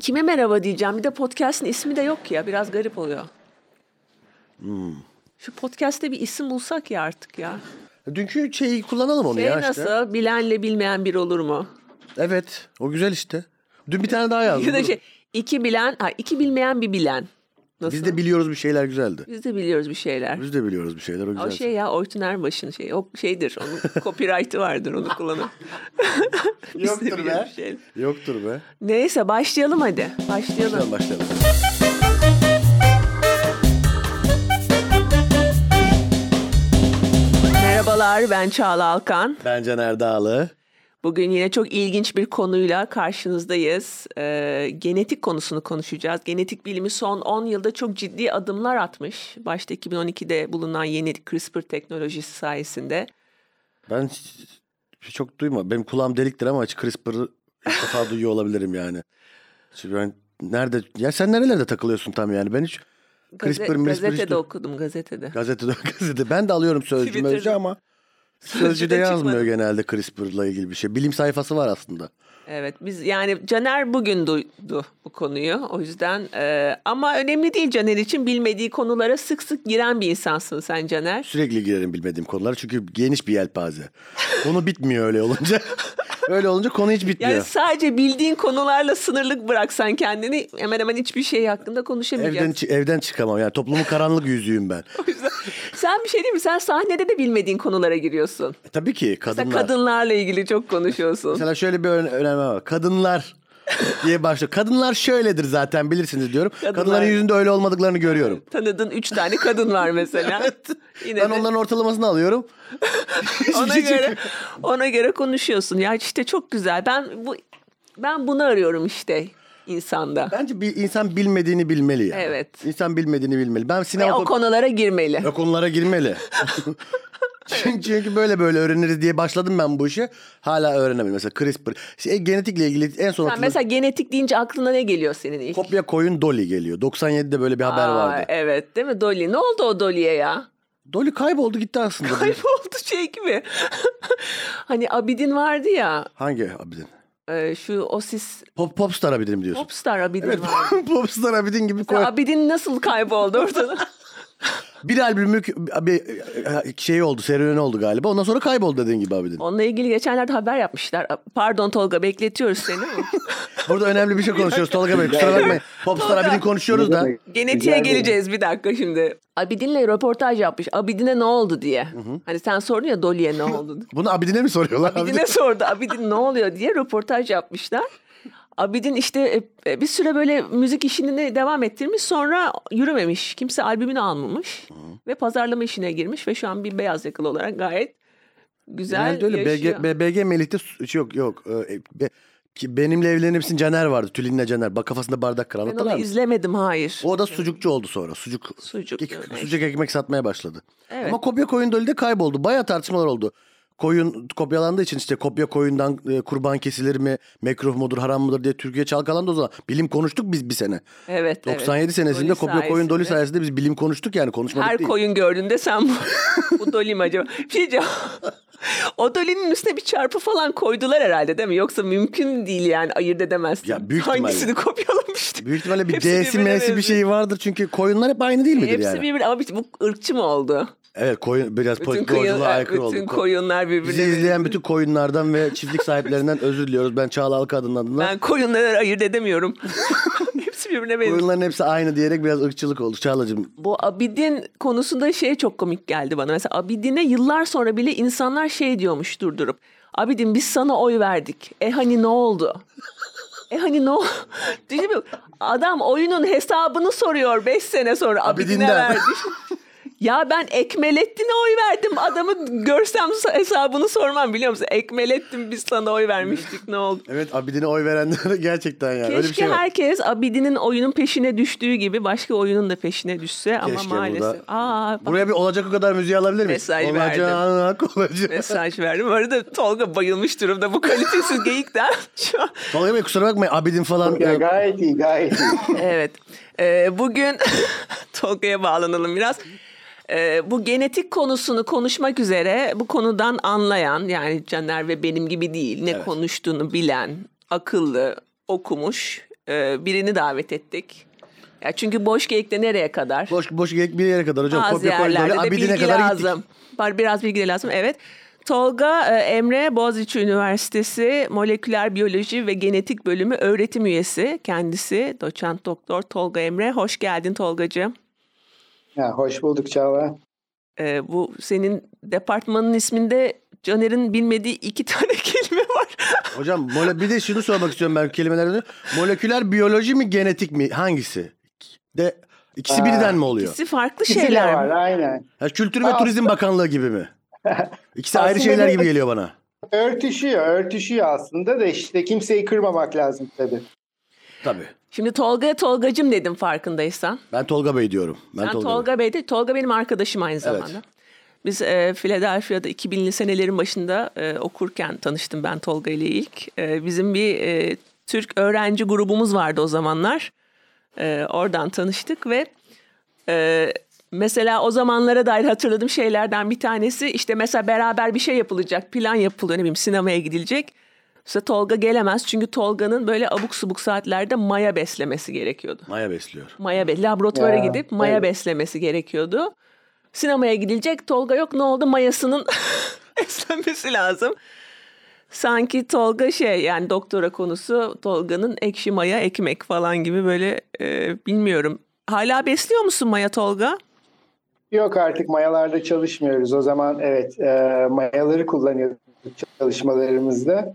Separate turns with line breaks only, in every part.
Kime merhaba diyeceğim? Bir de podcast'ın ismi de yok ya. Biraz garip oluyor. Şu podcast'te bir isim bulsak ya artık ya.
Dünkü şeyi kullanalım onu
Şey
ya
nasıl?
işte.
Bilenle bilmeyen bir olur mu?
Evet. O güzel işte. Dün bir tane daha yazdım.
Ya da şey iki bilen, ha, iki bilmeyen bir bilen. Nasıl?
Biz de biliyoruz bir şeyler güzeldi.
Biz de biliyoruz bir şeyler.
Biz de biliyoruz bir şeyler o güzel.
O şey ya Oytun Erbaş'ın şey, o şeydir. Onun copyright'ı vardır onu de
Yoktur be.
şeyler.
Yoktur be.
Neyse başlayalım hadi. Başlayalım.
Başlayalım başlayalım.
Merhabalar ben Çağla Alkan.
Ben Caner Dağlı.
Bugün yine çok ilginç bir konuyla karşınızdayız. Ee, genetik konusunu konuşacağız. Genetik bilimi son 10 yılda çok ciddi adımlar atmış. Başta 2012'de bulunan yeni CRISPR teknolojisi sayesinde.
Ben hiç- çok duyma. Benim kulağım deliktir ama hiç CRISPR'ı ilk defa duyuyor olabilirim yani. Şimdi ben nerede... Ya sen nerelerde takılıyorsun tam yani? Ben hiç
Gaze-
CRISPR, hiç
gazetede
duy-
okudum gazetede.
Gazetede, gazetede. Ben de alıyorum sözcü
Twitter'da.
mözcü ama
Sözcüde
yazmıyor genelde CRISPR'la ilgili bir şey. Bilim sayfası var aslında.
Evet biz yani Caner bugün duydu bu konuyu o yüzden e, ama önemli değil Caner için bilmediği konulara sık sık giren bir insansın sen Caner.
Sürekli girerim bilmediğim konulara çünkü geniş bir yelpaze. Konu bitmiyor öyle olunca. öyle olunca konu hiç bitmiyor.
Yani sadece bildiğin konularla sınırlık bıraksan kendini hemen hemen hiçbir şey hakkında konuşamayacaksın.
Evden evden çıkamam yani toplumun karanlık yüzüğüm ben.
O yüzden sen bir şey değil mi? Sen sahnede de bilmediğin konulara giriyorsun.
E, tabii ki
Mesela
kadınlar.
kadınlarla ilgili çok konuşuyorsun.
Mesela şöyle bir ön- var. Kadınlar diye başlıyor. Kadınlar şöyledir zaten bilirsiniz diyorum.
Kadınlar-
Kadınların yüzünde öyle olmadıklarını görüyorum.
Tanıdığın üç tane kadın var mesela. Yine
Ben
de
onların ortalamasını alıyorum.
ona göre ona göre konuşuyorsun. Ya işte çok güzel. Ben bu ben bunu arıyorum işte insanda.
Bence bir insan bilmediğini bilmeli ya.
Evet.
İnsan bilmediğini bilmeli. Ben
Ve
sinema
o
konu-
konulara girmeli.
o konulara girmeli. Çünkü, çünkü böyle böyle öğreniriz diye başladım ben bu işe. Hala öğrenemedim. Mesela CRISPR. Şey, genetikle ilgili en son
Sen
hatırladığım
mesela genetik deyince aklına ne geliyor senin ilk?
kopya koyun Dolly geliyor. 97'de böyle bir haber
Aa,
vardı.
Evet değil mi Dolly? Ne oldu o Dolly'ye ya?
Dolly kayboldu gitti aslında.
Kayboldu şey gibi. hani Abidin vardı ya.
Hangi abidin?
e, şu Osis
Pop, popstar abidin mi diyorsun?
Popstar Abidin
Evet
vardı.
popstar abidin gibi koy.
Abidin nasıl kayboldu ortadan?
Bir albümlük bir şey oldu, serüveni oldu galiba. Ondan sonra kayboldu dediğin gibi abidin.
Onunla ilgili geçenlerde haber yapmışlar. Pardon Tolga bekletiyoruz seni.
Burada önemli bir şey konuşuyoruz Tolga Bey. Kusura bakmayın. Popstar abidin konuşuyoruz da.
Genetiğe geleceğiz bir dakika şimdi. Abidin'le röportaj yapmış. Abidin'e ne oldu diye. Hani sen sordun ya Dolly'e ne oldu?
Bunu abidine mi soruyorlar?
Abidin'e sordu. Abidin ne oluyor diye röportaj yapmışlar. Abidin işte e, bir süre böyle müzik işini devam ettirmiş sonra yürümemiş. Kimse albümünü almamış ve pazarlama işine girmiş ve şu an bir beyaz yakalı olarak gayet güzel
Genelde öyle.
yaşıyor.
BG, BG Melih'te su- yok yok. Be- ki benimle evlenirsin Caner vardı. Tülin'le Caner. Bak kafasında bardak kıran.
ben onu
mısın?
izlemedim hayır.
O da sucukçu oldu sonra. Sucuk,
Sucuk,
ek- sucuk ekmek satmaya başladı.
Evet.
Ama kopya koyun Dolly'de kayboldu. Bayağı tartışmalar oldu. Koyun kopyalandığı için işte kopya koyundan e, kurban kesilir mi, mekruh mudur, haram mıdır diye Türkiye çalkalandı o zaman. Bilim konuştuk biz bir sene.
Evet,
97
evet.
senesinde
Dolly
kopya koyun Dolly
sayesinde.
sayesinde biz bilim konuştuk yani konuşmadık
Her
değil.
koyun gördüğünde sen bu, bu Dolly mi acaba? Bir şey diyeceğim. O Dolly'nin üstüne bir çarpı falan koydular herhalde değil mi? Yoksa mümkün değil yani ayırt edemezsin.
Ya büyük ihtimalle.
Hangisini kopyalamıştı?
Büyük ihtimalle bir
Hepsi
D'si M'si bir şeyi vardır çünkü koyunlar hep aynı değil midir
Hepsi
yani?
birbirine ama bu ırkçı mı oldu?
Evet koyun biraz
Bütün, koyun,
aykırı
bütün
oldu.
koyunlar birbirine
Bizi izleyen bütün koyunlardan ve çiftlik sahiplerinden özür diliyoruz. Ben Çağla Alkadın adına.
Ben koyunları ayırt edemiyorum. Hepsi birbirine benziyor.
Koyunların hepsi aynı diyerek biraz ırkçılık oldu. Çağla'cığım
Bu Abidin konusunda şey çok komik geldi bana. Mesela Abidin'e yıllar sonra bile insanlar şey diyormuş durdurup. Abidin biz sana oy verdik. E hani ne oldu? E hani ne musun? Adam oyunun hesabını soruyor 5 sene sonra Abidin'e
Abidin'den.
verdi. Ya ben Ekmelettin'e oy verdim. Adamı görsem hesabını sormam biliyor musun? Ekmelettin biz sana oy vermiştik ne oldu?
Evet Abidin'e oy verenler gerçekten yani. Öyle bir
Keşke
şey var.
herkes Abidin'in oyunun peşine düştüğü gibi başka oyunun da peşine düşse ama
Keşke
maalesef.
burada-
Aa, bak,
Buraya bir olacak o kadar müziği alabilir miyiz?
Mesaj
olacak, olacak.
mesaj verdim. Arada Tolga bayılmış durumda bu kalitesiz geyikten.
Tolga Bey kusura bakmayın Abidin falan.
Ya gayet iyi, gayet iyi.
Evet. Ee, bugün Tolga'ya bağlanalım biraz. Ee, bu genetik konusunu konuşmak üzere bu konudan anlayan yani Caner ve benim gibi değil ne konuştuğunu bilen akıllı okumuş e, birini davet ettik. Ya çünkü boş geyikte nereye kadar?
Boş boş gerek bir yere kadar hocam. Kopya
yerlerde de bilgi
kadar
lazım.
gittik.
Biraz bilgi lazım. Evet. Tolga e, Emre Boğaziçi Üniversitesi Moleküler Biyoloji ve Genetik Bölümü öğretim üyesi. Kendisi doçent doktor Tolga Emre. Hoş geldin Tolgacığım.
Ya, hoş bulduk Çağla.
E, bu senin departmanın isminde Caner'in bilmediği iki tane kelime var.
Hocam mole, bir de şunu sormak istiyorum ben kelimelerden. Moleküler biyoloji mi genetik mi hangisi? De ikisi
Aa,
birden mi oluyor?
İkisi farklı
İkisi de
şeyler.
var aynen.
Ha, Kültür ve
Aa,
Turizm Bakanlığı gibi mi? İkisi ayrı şeyler gibi geliyor bana.
Örtüşüyor, örtüşüyor aslında da işte kimseyi kırmamak lazım tabii.
Tabii.
Şimdi Tolga'ya Tolgacım dedim farkındaysan.
Ben Tolga Bey diyorum. Ben
Sen
Tolga,
Tolga,
Bey.
Bey'de, Tolga benim arkadaşım aynı zamanda. Biz e, Philadelphia'da 2000'li senelerin başında e, okurken tanıştım ben Tolga ile ilk. E, bizim bir e, Türk öğrenci grubumuz vardı o zamanlar. E, oradan tanıştık ve e, mesela o zamanlara dair hatırladığım şeylerden bir tanesi işte mesela beraber bir şey yapılacak, plan yapılıyor ne bileyim sinemaya gidilecek. İşte Tolga gelemez çünkü Tolga'nın böyle abuk subuk saatlerde maya beslemesi gerekiyordu.
Maya besliyor.
Maya be laboratuvara
Ya,
gidip maya
evet.
beslemesi gerekiyordu. Sinemaya gidilecek Tolga yok ne oldu mayasının beslenmesi lazım. Sanki Tolga şey yani doktora konusu Tolga'nın ekşi maya ekmek falan gibi böyle e, bilmiyorum. Hala besliyor musun maya Tolga?
Yok artık mayalarda çalışmıyoruz. O zaman evet e, mayaları kullanıyorduk çalışmalarımızda.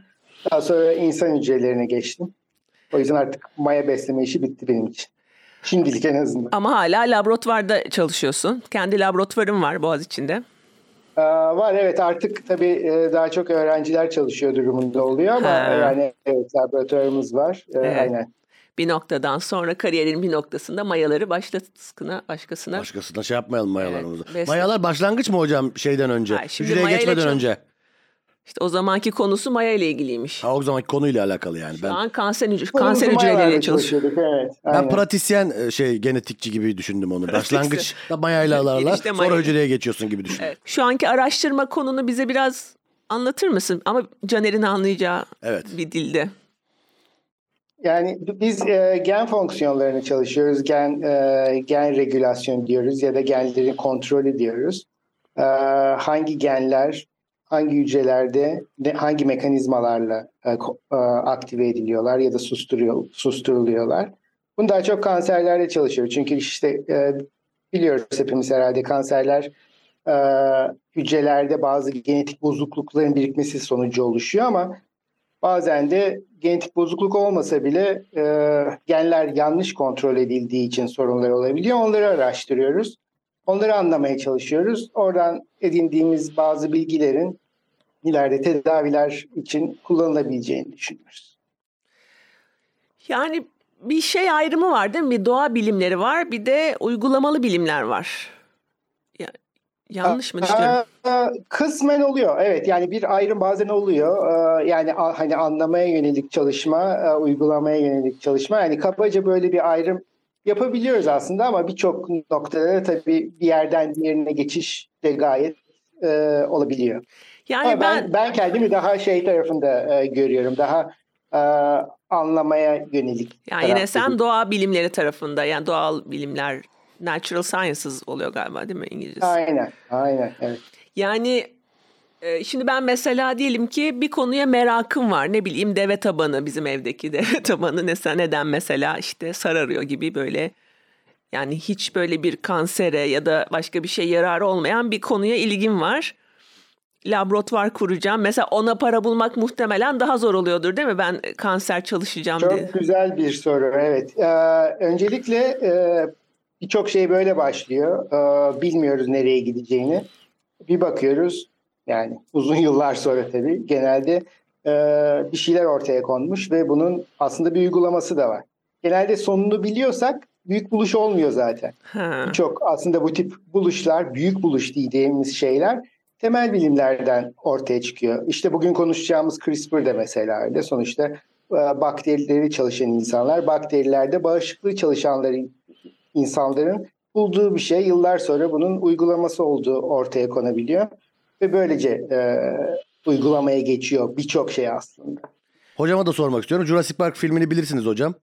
Daha sonra insan hücrelerine geçtim. O yüzden artık maya besleme işi bitti benim için. Şimdilik en azından.
Ama hala laboratuvarda çalışıyorsun. Kendi laboratuvarın var Boğaziçi'nde.
Ee, var evet artık tabii e, daha çok öğrenciler çalışıyor durumunda oluyor ama
Ha.
yani evet laboratuvarımız var. Ee,
Evet.
Aynen.
Bir noktadan sonra kariyerin bir noktasında mayaları başkasına, başkasına
Başkasına şey yapmayalım mayalarımızı.
Evet, besle-
Mayalar başlangıç mı hocam şeyden önce?
Hayır, şimdi
Hücreye geçmeden
çok-
önce.
İşte o zamanki konusu maya ile ilgiliymiş.
Ha o zamanki konuyla alakalı yani.
Şu
Ben
an kanser, hücre,
Konumuzu
kanser hücreleriyle çalışıyor.
Evet.
ben pratisyen e, şey genetikçi gibi düşündüm onu. Başlangıç da mayaylalarla
Girişte
sonra
maya.
hücreye geçiyorsun gibi düşündüm.
Evet. Şu anki araştırma konunu bize biraz anlatır mısın? Ama Caner'in anlayacağı
Evet.
bir dilde.
Yani biz e, gen fonksiyonlarını çalışıyoruz. Gen e, gen regülasyon diyoruz ya da genlerin kontrolü diyoruz. E, hangi genler hangi hücrelerde hangi mekanizmalarla e, e, aktive ediliyorlar ya da susturuyor susturuluyorlar. Bunu daha çok kanserlerde çalışıyoruz. Çünkü işte e, biliyoruz hepimiz herhalde kanserler hücrelerde bazı genetik bozuklukların birikmesi sonucu oluşuyor ama Bazen de genetik bozukluk olmasa bile genler yanlış kontrol edildiği için sorunlar olabiliyor. Onları araştırıyoruz. Onları anlamaya çalışıyoruz. Oradan edindiğimiz bazı bilgilerin ileride tedaviler için kullanılabileceğini düşünüyoruz.
Yani bir şey ayrımı var değil mi? Bir doğa bilimleri var, bir de uygulamalı bilimler var. Ya, yanlış mı düşünüyorum?
Kısmen oluyor. Evet yani bir ayrım bazen oluyor. Yani hani anlamaya yönelik çalışma, uygulamaya yönelik çalışma. Yani kabaca böyle bir ayrım yapabiliyoruz aslında ama birçok noktada da tabii bir yerden diğerine geçiş de gayet e, olabiliyor.
Yani
Ama
ben,
ben ben kendimi daha şey tarafında e, görüyorum. Daha e, anlamaya yönelik.
yani yine sen doğa bilimleri tarafında yani doğal bilimler natural sciences oluyor galiba değil mi İngilizcesi?
Aynen, aynen. Evet.
Yani şimdi ben mesela diyelim ki bir konuya merakım var. Ne bileyim deve tabanı bizim evdeki deve tabanı nesa neden mesela işte sararıyor gibi böyle yani hiç böyle bir kansere ya da başka bir şey yararı olmayan bir konuya ilgim var. Laboratuvar kuracağım. Mesela ona para bulmak muhtemelen daha zor oluyordur değil mi? Ben kanser çalışacağım diye.
Çok güzel bir soru. Evet. Ee, öncelikle e, birçok şey böyle başlıyor. Ee, bilmiyoruz nereye gideceğini. Bir bakıyoruz. Yani uzun yıllar sonra tabii genelde e, bir şeyler ortaya konmuş ve bunun aslında bir uygulaması da var. Genelde sonunu biliyorsak büyük buluş olmuyor zaten.
Ha.
Çok aslında bu tip buluşlar, büyük buluş dediğimiz şeyler temel bilimlerden ortaya çıkıyor. İşte bugün konuşacağımız CRISPR de mesela öyle. Sonuçta e, bakterileri çalışan insanlar, bakterilerde bağışıklığı çalışanların insanların bulduğu bir şey. Yıllar sonra bunun uygulaması olduğu ortaya konabiliyor ve böylece e, uygulamaya geçiyor birçok şey aslında.
Hocama da sormak istiyorum. Jurassic Park filmini bilirsiniz hocam.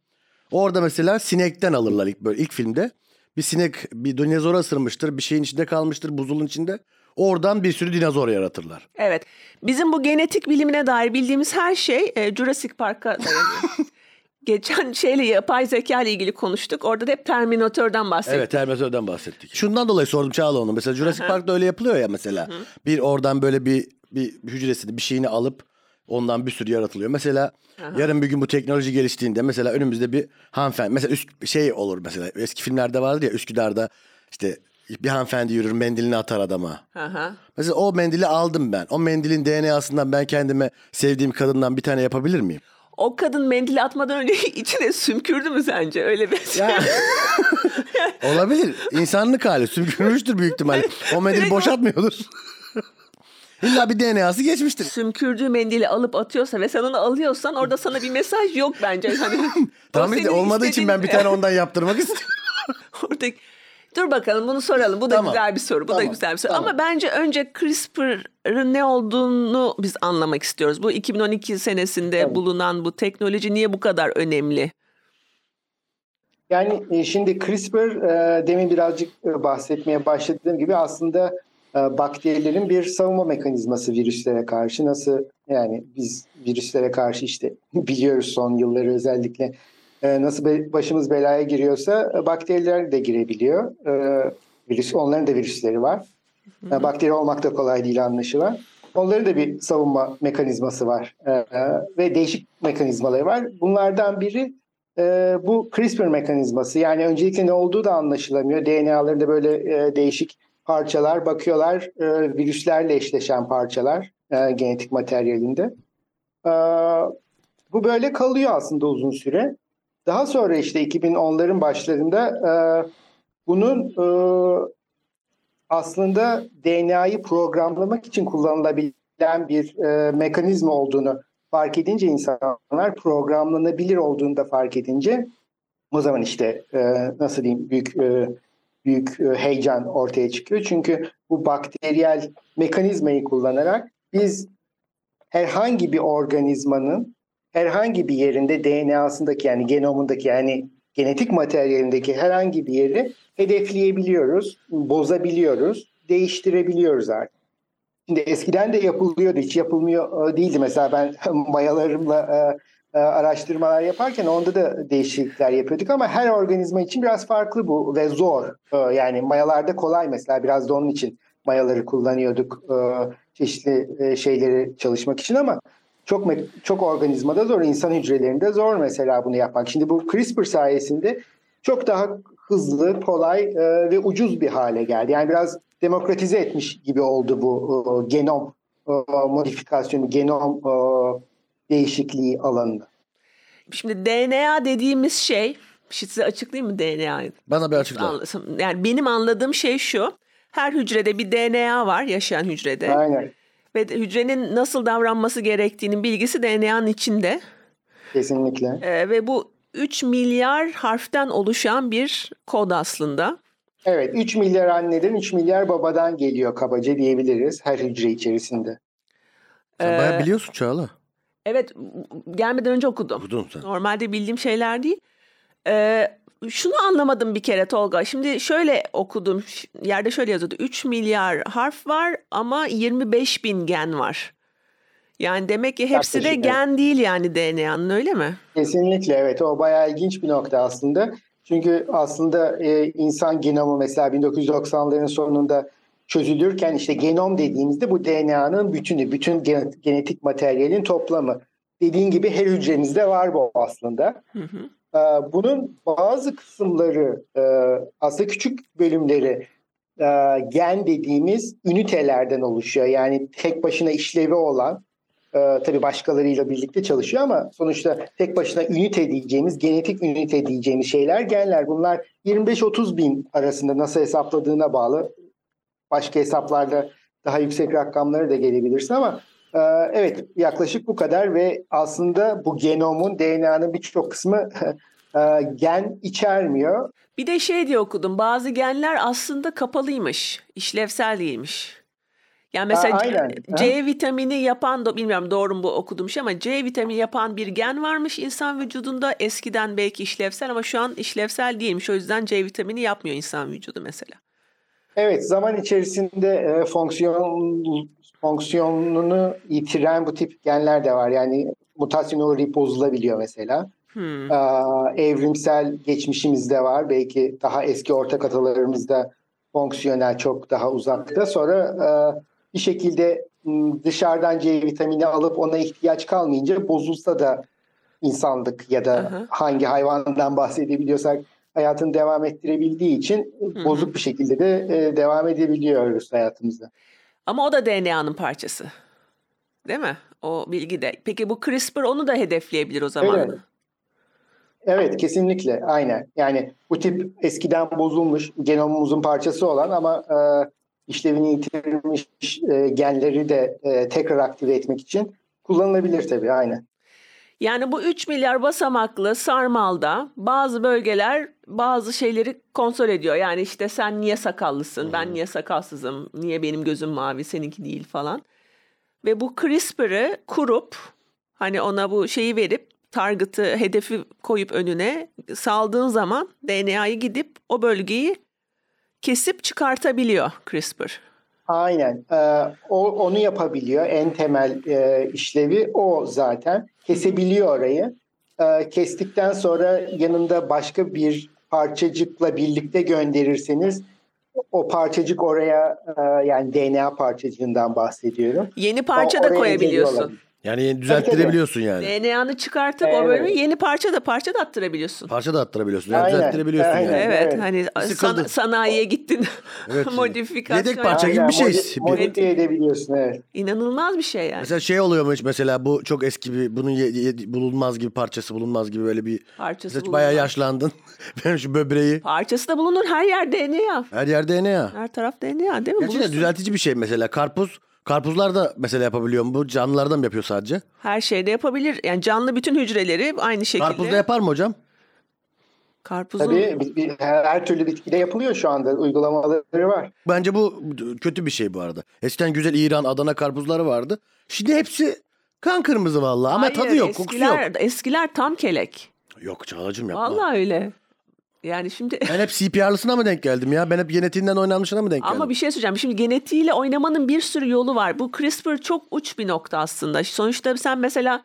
Orada mesela sinekten alırlar ilk böyle ilk filmde. Bir sinek bir dinozora ısırmıştır, bir şeyin içinde kalmıştır, buzulun içinde. Oradan bir sürü dinozor yaratırlar.
Evet. Bizim bu genetik bilimine dair bildiğimiz her şey e, Jurassic Park'a dayanıyor. Geçen şeyle yapay zeka ile ilgili konuştuk. Orada da hep Terminator'dan bahsettik.
Evet Terminator'dan bahsettik. Şundan dolayı sordum Çağla onu. Mesela Jurassic Park'ta öyle yapılıyor ya mesela. Bir oradan böyle bir bir hücresini bir şeyini alıp ondan bir sürü yaratılıyor. Mesela yarın bir gün bu teknoloji geliştiğinde mesela önümüzde bir hanımefendi mesela üst, şey olur mesela eski filmlerde vardı ya Üsküdar'da işte bir hanımefendi yürür mendilini atar adama.
Aha.
Mesela o mendili aldım ben. O mendilin DNA'sından ben kendime sevdiğim kadından bir tane yapabilir miyim?
O kadın mendili atmadan önce içine sümkürdü mü sence? Öyle bir şey.
Ya. Olabilir. İnsanlık hali sümkürmüştür büyük ihtimalle. O mendili boşaltmıyordur. İlla bir DNA'sı geçmiştir.
Sümkürdüğü mendili alıp atıyorsa ve sen onu alıyorsan orada sana bir mesaj yok bence. Hani,
Tamam işte olmadığı için ben bir
istediğin-
tane ondan yaptırmak istiyorum.
Oradaki... Dur bakalım bunu soralım. Bu da
Tamam.
güzel bir soru. Bu da
Tamam.
güzel bir soru.
Tamam.
Ama bence önce CRISPR'ın ne olduğunu biz anlamak istiyoruz. Bu 2012 senesinde
Tabii.
bulunan bu teknoloji niye bu kadar önemli?
Yani e, şimdi CRISPR e, demin birazcık e, bahsetmeye başladığım gibi aslında e, bakterilerin bir savunma mekanizması virüslere karşı. Nasıl yani biz virüslere karşı işte biliyoruz son yılları özellikle nasıl be- başımız belaya giriyorsa e, bakteriler de girebiliyor. E, virüs onların da virüsleri var. E, bakteri olmak da kolay değil anlaşılan. Onların da bir savunma mekanizması var E, e, ve değişik mekanizmaları var. Bunlardan biri e, bu CRISPR mekanizması yani öncelikle ne olduğu da anlaşılamıyor. DNA'larında böyle değişik parçalar bakıyorlar virüslerle eşleşen parçalar genetik materyalinde. Bu böyle kalıyor aslında uzun süre. Daha sonra işte 2010'ların başlarında e, bunun e, aslında DNA'yı programlamak için kullanılabilen bir e, mekanizma olduğunu fark edince insanlar programlanabilir olduğunu da fark edince o zaman işte e, nasıl diyeyim büyük e, büyük e, heyecan ortaya çıkıyor. Çünkü bu bakteriyel mekanizmayı kullanarak biz herhangi bir organizmanın herhangi bir yerinde DNA'sındaki yani genomundaki yani genetik materyalindeki herhangi bir yeri hedefleyebiliyoruz, bozabiliyoruz, değiştirebiliyoruz artık. Şimdi eskiden de yapılıyordu, hiç yapılmıyor e, değildi. Mesela ben mayalarımla e, e, araştırmalar yaparken onda da değişiklikler yapıyorduk ama her organizma için biraz farklı bu ve zor. Yani mayalarda kolay mesela biraz da onun için mayaları kullanıyorduk çeşitli şeyleri çalışmak için ama çok çok organizmada zor, insan hücrelerinde zor mesela bunu yapmak. Şimdi bu CRISPR sayesinde çok daha hızlı, kolay e, ve ucuz bir hale geldi. Yani biraz demokratize etmiş gibi oldu bu e, genom e, modifikasyonu, genom e, değişikliği alanını.
Şimdi DNA dediğimiz şey, şimdi size açıklayayım mı DNA'yı?
Bana bir açıkla.
Yani benim anladığım şey şu. Her hücrede bir DNA var, yaşayan hücrede.
Aynen,
Ve hücrenin nasıl davranması gerektiğinin bilgisi DNA'nın içinde.
kesinlikle.
Ee, ve bu 3 milyar harften oluşan bir kod aslında.
Evet, 3 milyar anneden 3 milyar babadan geliyor kabaca diyebiliriz her hücre içerisinde.
Sen
Ee,
bayağı biliyorsun Çağla.
Evet, gelmeden önce okudum.
Okudun sen.
Normalde bildiğim şeyler değil. Ee, şunu anlamadım bir kere Tolga. Şimdi şöyle okudum. Yerde şöyle yazıyordu. 3 milyar harf var ama 25 bin gen var. Yani demek ki hepsi de gen değil yani DNA'nın öyle mi?
Kesinlikle evet o bayağı ilginç bir nokta aslında. Çünkü aslında e, insan genomu mesela 1990'ların sonunda çözülürken işte genom dediğimizde bu DNA'nın bütünü, bütün gen- genetik materyalin toplamı. Dediğin gibi her hücremizde var bu aslında.
Hı hı.
Ee, Bunun bazı kısımları e, aslında küçük bölümleri e, gen dediğimiz ünitelerden oluşuyor. Yani tek başına işlevi olan e, tabii başkalarıyla birlikte çalışıyor ama sonuçta tek başına ünite diyeceğimiz genetik ünite diyeceğimiz şeyler genler. Bunlar 25-30 bin arasında nasıl hesapladığına bağlı. Başka hesaplarda daha yüksek rakamları da gelebilirsin ama evet yaklaşık bu kadar ve aslında bu genomun DNA'nın birçok kısmı e, gen içermiyor.
Bir de şey diye okudum. Bazı genler aslında kapalıymış. işlevsel değilmiş. Yani mesela
Aa,
C-
aynen.
C, vitamini yapan da bilmiyorum doğru mu bu okuduğum şey ama C vitamini yapan bir gen varmış insan vücudunda. Eskiden belki işlevsel ama şu an işlevsel değilmiş. O yüzden C vitamini yapmıyor insan vücudu mesela.
Evet, zaman içerisinde e, fonksiyon fonksiyonunu yitiren bu tip genler de var. Yani mutasyon uğrayıp bozulabiliyor mesela.
Hmm.
Aa, evrimsel geçmişimizde var. Belki daha eski ortak atalarımızda fonksiyonel çok daha uzakta. Sonra e, bir şekilde m, dışarıdan C vitamini alıp ona ihtiyaç kalmayınca bozulsa da insanlık ya da
Aha.
hangi hayvandan bahsedebiliyorsak hayatını devam ettirebildiği için bozuk bir şekilde de e, devam edebiliyoruz hayatımızda.
Ama o da DNA'nın parçası. Değil mi? O bilgi de. Peki bu CRISPR onu da hedefleyebilir o zaman.
Evet. Evet kesinlikle aynen. Yani bu tip eskiden bozulmuş genomumuzun parçası olan ama e, işlevini yitirmiş e, genleri de e, tekrar aktive etmek için kullanılabilir tabii aynen.
Yani bu 3 milyar basamaklı sarmalda bazı bölgeler bazı şeyleri kontrol ediyor. Yani işte sen niye sakallısın, ben niye sakalsızım, niye benim gözüm mavi, seninki değil falan. Ve bu CRISPR'ı kurup hani ona bu şeyi verip target'ı, hedefi koyup önüne saldığın zaman DNA'yı gidip o bölgeyi kesip çıkartabiliyor CRISPR.
Aynen. E, o onu yapabiliyor. En temel e, işlevi o zaten. Kesebiliyor orayı. E, kestikten sonra yanında başka bir parçacıkla birlikte gönderirseniz o parçacık oraya e, yani DNA parçacığından bahsediyorum.
Yeni parça
O-
da koyabiliyorsun.
Yani düzelttirebiliyorsun yani.
DNA'nı çıkartıp o
Evet.
bölümü yeni parça da parça da attırabiliyorsun.
Parça da attırabiliyorsun. Yani
Aynen,
düzelttirebiliyorsun
aynen.
yani.
Evet,
Evet.
hani
Sıkıldın.
san- sanayiye gittin.
Evet.
Modifikasyon.
Yedek parça gibi
Aynen,
bir şey.
modi- Modifiye edebiliyorsun evet.
İnanılmaz bir şey yani.
Mesela şey oluyor mu hiç mesela bu çok eski bir bunun ye- ye- bulunmaz gibi parçası bulunmaz gibi böyle bir
Parçası
mesela bayağı
bulunmaz.
yaşlandın. Benim şu böbreği
Parçası da bulunur her yer DNA.
her yerde ne ya?
Her taraf DNA değil mi? Bulursun.
düzeltici bir şey mesela karpuz. Karpuzlar da mesela yapabiliyor mu? Bu canlılardan mı yapıyor sadece?
Her şeyde yapabilir. Yani canlı bütün hücreleri aynı şekilde.
Karpuzda yapar mı hocam?
Karpuzun
Tabii bir- bir- her türlü bitkide yapılıyor şu anda. Uygulamaları var.
Bence bu kötü bir şey bu arada. Eskiden güzel İran, Adana karpuzları vardı. Şimdi hepsi kan kırmızı vallahi ama
Hayır,
tadı yok, kokusu yok.
eskiler, Eskiler tam kelek.
Yok Çağla'cığım yapma.
Vallahi öyle. Yani şimdi
Ben hep CPR'lısına mı denk geldim ya? Ben hep genetiğinden oynanmışına mı denk geldim?
ama bir şey söyleyeceğim. Şimdi genetiğiyle oynamanın bir sürü yolu var. Bu CRISPR çok uç bir nokta aslında. Sonuçta sen mesela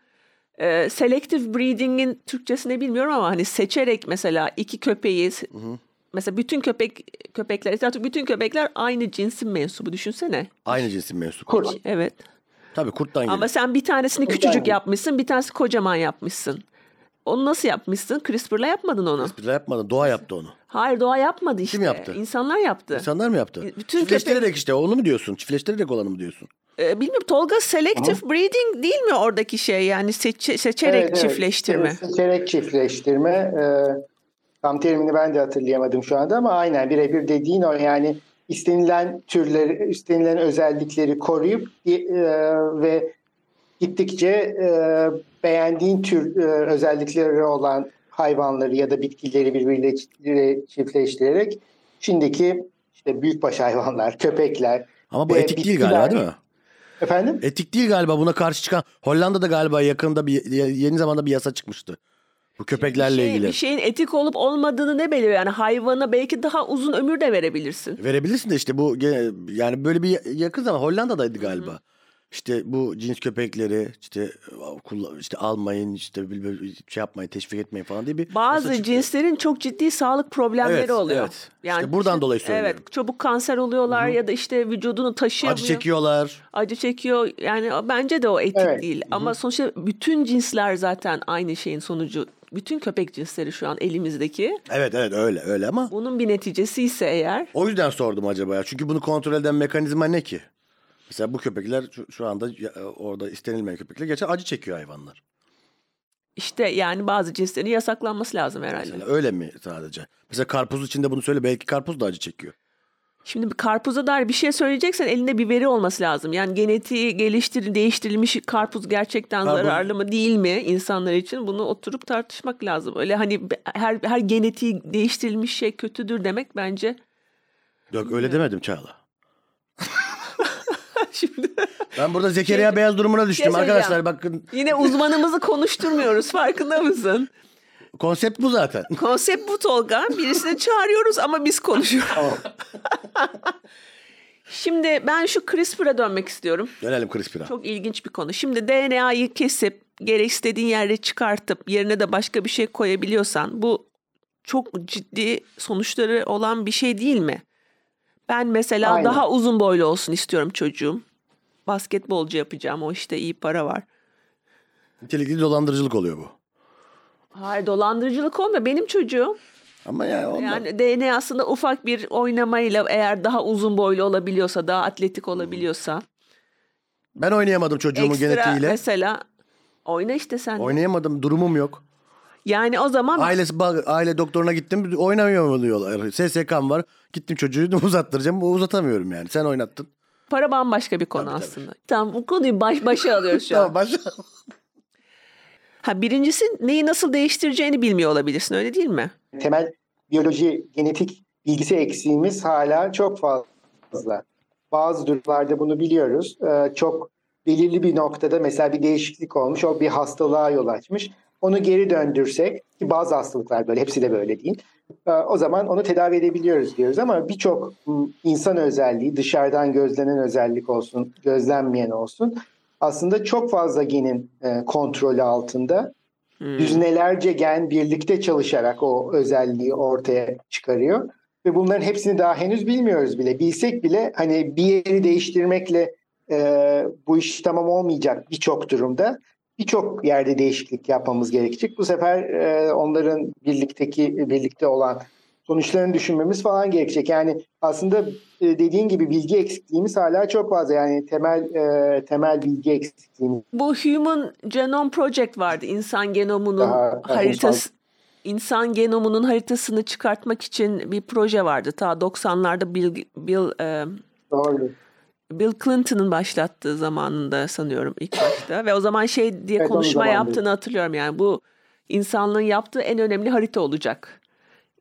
e, selective breeding'in Türkçesini bilmiyorum ama hani seçerek mesela iki köpeği mesela bütün köpek köpekler etrafındaki bütün köpekler aynı cinsin mensubu düşünsene.
Aynı cinsin mensup.
Kurt.
Evet.
Tabii kurttan geliyor.
Ama sen bir tanesini
Kurttan
küçücük yapmışsın, bir tanesi kocaman yapmışsın. Onu nasıl yapmışsın? CRISPR'la yapmadın onu.
Bir de yapmadı. Doğa yaptı onu.
Hayır doğa yapmadı işte.
yaptı?
İnsanlar yaptı.
İnsanlar mı yaptı?
Bütün
Çiftleştirerek işte onu mu diyorsun? Çiftleştirerek olanı mı diyorsun?
Ee, bilmiyorum Tolga selective breeding değil mi oradaki şey yani seçe- seçerek
evet.
çiftleştirme.
Evet, seçerek çiftleştirme. Ee, tam terimini ben de hatırlayamadım şu anda ama aynen birebir dediğin o yani istenilen türleri, istenilen özellikleri koruyup e, ve gittikçe e, beğendiğin tür e, özellikleri olan hayvanları ya da bitkileri birbiriyle çiftleştirerek şimdiki işte büyükbaş hayvanlar, köpekler
Ama bu
ve
etik değil galiba değil mi?
Efendim?
Etik değil galiba buna karşı çıkan. Hollanda'da galiba yakında bir yeni zamanda bir yasa çıkmıştı. Bu köpeklerle
bir, şey,
ilgili.
bir şeyin etik olup olmadığını ne belirliyor? Yani hayvana belki daha uzun ömür de verebilirsin.
Verebilirsin de işte bu yani böyle bir yakın zaman Hollanda'daydı galiba. İşte bu cins köpekleri işte işte almayın işte şey yapmayın teşvik etmeyin falan diye bir
Bazı cinslerin çok ciddi sağlık problemleri
Evet,
oluyor.
evet. İşte buradan dolayı söylüyorum.
Evet, çabuk kanser oluyorlar ya da işte vücudunu taşıyamıyor.
acı çekiyorlar.
acı çekiyor. Yani bence de o etik
Evet.
değil. Ama sonuçta bütün cinsler zaten aynı şeyin sonucu. Bütün köpek cinsleri şu an elimizdeki.
Evet evet öyle öyle ama
Bunun bir neticesi ise eğer
o yüzden sordum acaba ya. Çünkü bunu kontrol eden mekanizma ne ki? Mesela bu köpekler şu, şu anda ya- orada istenilmeyen köpekler geçen acı çekiyor hayvanlar.
işte yani bazı cinslerin yasaklanması lazım herhalde.
Mesela öyle mi sadece? Mesela karpuz içinde bunu söyle belki karpuz da acı çekiyor.
Şimdi bir karpuza dair bir şey söyleyeceksen elinde bir veri olması lazım. Yani genetiği geliştir, değiştirilmiş karpuz gerçekten
Karpuz-
zararlı mı değil mi insanlar için? Bunu oturup tartışmak lazım. Öyle hani her her genetiği değiştirilmiş şey kötüdür demek bence
Yok öyle demedim Çağla.
Şimdi
Ben burada Zekeriya Beyaz durumuna düştüm
Şey
arkadaşlar bakın
yine uzmanımızı konuşturmuyoruz farkında mısın?
konsept bu zaten.
Konsept bu Tolga. Birisini çağırıyoruz ama biz konuşuyoruz.
Tamam.
Şimdi ben şu CRISPR'a dönmek istiyorum.
Dönelim CRISPR'a.
Çok ilginç bir konu. Şimdi DNA'yı kesip gerek istediğin yerde çıkartıp yerine de başka bir şey koyabiliyorsan bu çok ciddi sonuçları olan bir şey değil mi? Ben mesela
Aynen.
daha uzun boylu olsun istiyorum çocuğum. Basketbolcu yapacağım. O işte iyi para var.
Nitelikli dolandırıcılık oluyor bu.
Hayır dolandırıcılık olmuyor. Benim çocuğum
Ama yani onlar...
yani DNA'sında ufak bir oynamayla eğer daha uzun boylu olabiliyorsa, daha atletik olabiliyorsa.
ben oynayamadım çocuğumun
Ekstra
genetiğiyle.
mesela oyna işte sen.
Oynayamadım durumum yok.
Yani o zaman
Ailesi ba- aile doktoruna gittim oynamıyor diyorlar. SSK'm var. Gittim çocuğu uzattıracağım. Uzatamıyorum yani. Sen oynattın.
para bambaşka bir konu
Tabii, tabii.
aslında. Tamam bu konuyu baş başa alıyoruz şu an.
Tamam başla.
Ha birincisi neyi nasıl değiştireceğini bilmiyor olabilirsin öyle değil mi?
temel biyoloji genetik bilgisi eksiğimiz hala çok fazla. Bazı durumlarda bunu biliyoruz. Ee, çok belirli bir noktada mesela bir değişiklik olmuş, o bir hastalığa yol açmış. Onu geri döndürsek, ki bazı hastalıklar böyle, hepsi de böyle değil. Ee, o zaman onu tedavi edebiliyoruz diyoruz ama birçok insan özelliği, dışarıdan gözlenen özellik olsun, gözlenmeyen olsun aslında çok fazla genin e, kontrolü altında
Hmm.
yüzlerce gen birlikte çalışarak o özelliği ortaya çıkarıyor. Ve bunların hepsini daha henüz bilmiyoruz bile. Bilsek bile hani bir yeri değiştirmekle e, bu iş tamam olmayacak birçok durumda. Birçok yerde değişiklik yapmamız gerekecek. Bu sefer e, onların birlikteki birlikte olan sonuçlarını düşünmemiz falan gerekecek. Yani aslında e, dediğin gibi bilgi eksikliğimiz hala çok fazla. Yani temel e, temel bilgi eksikliğimiz.
Bu Human Genome Project vardı. İnsan genomunun
Daha-
haritası insan genomunun haritasını çıkartmak için bir proje vardı. Ta 90'larda Bill Bill e,
Doğru.
Bill Clinton'ın başlattığı zamanında sanıyorum ilk başta ve o zaman şey diye
Evet,
konuşma yaptığını hatırlıyorum yani bu insanlığın yaptığı en önemli harita olacak.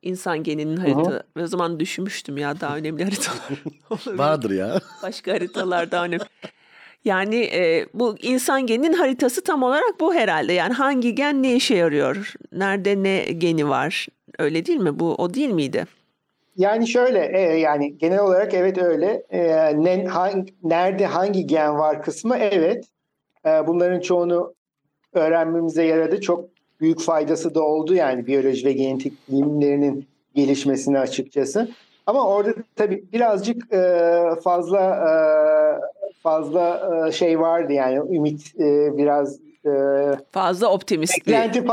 İnsan geninin harita. Ve o zaman düşünmüştüm ya daha önemli haritalar olabilir.
Vardır ya.
Başka haritalar daha önemli. Yani e, bu insan geninin haritası tam olarak bu herhalde. Yani hangi gen ne işe yarıyor? Nerede ne geni var? Öyle değil mi? Bu o değil miydi?
Yani şöyle e, yani genel olarak evet öyle. E, ne, hangi, nerede hangi gen var kısmı evet. E, bunların çoğunu öğrenmemize yaradı. Çok büyük faydası da oldu yani biyoloji ve genetik bilimlerinin gelişmesine açıkçası. Ama orada tabii birazcık e, fazla e, fazla e, şey vardı yani ümit e, biraz e,
Fazla optimist.
beklenti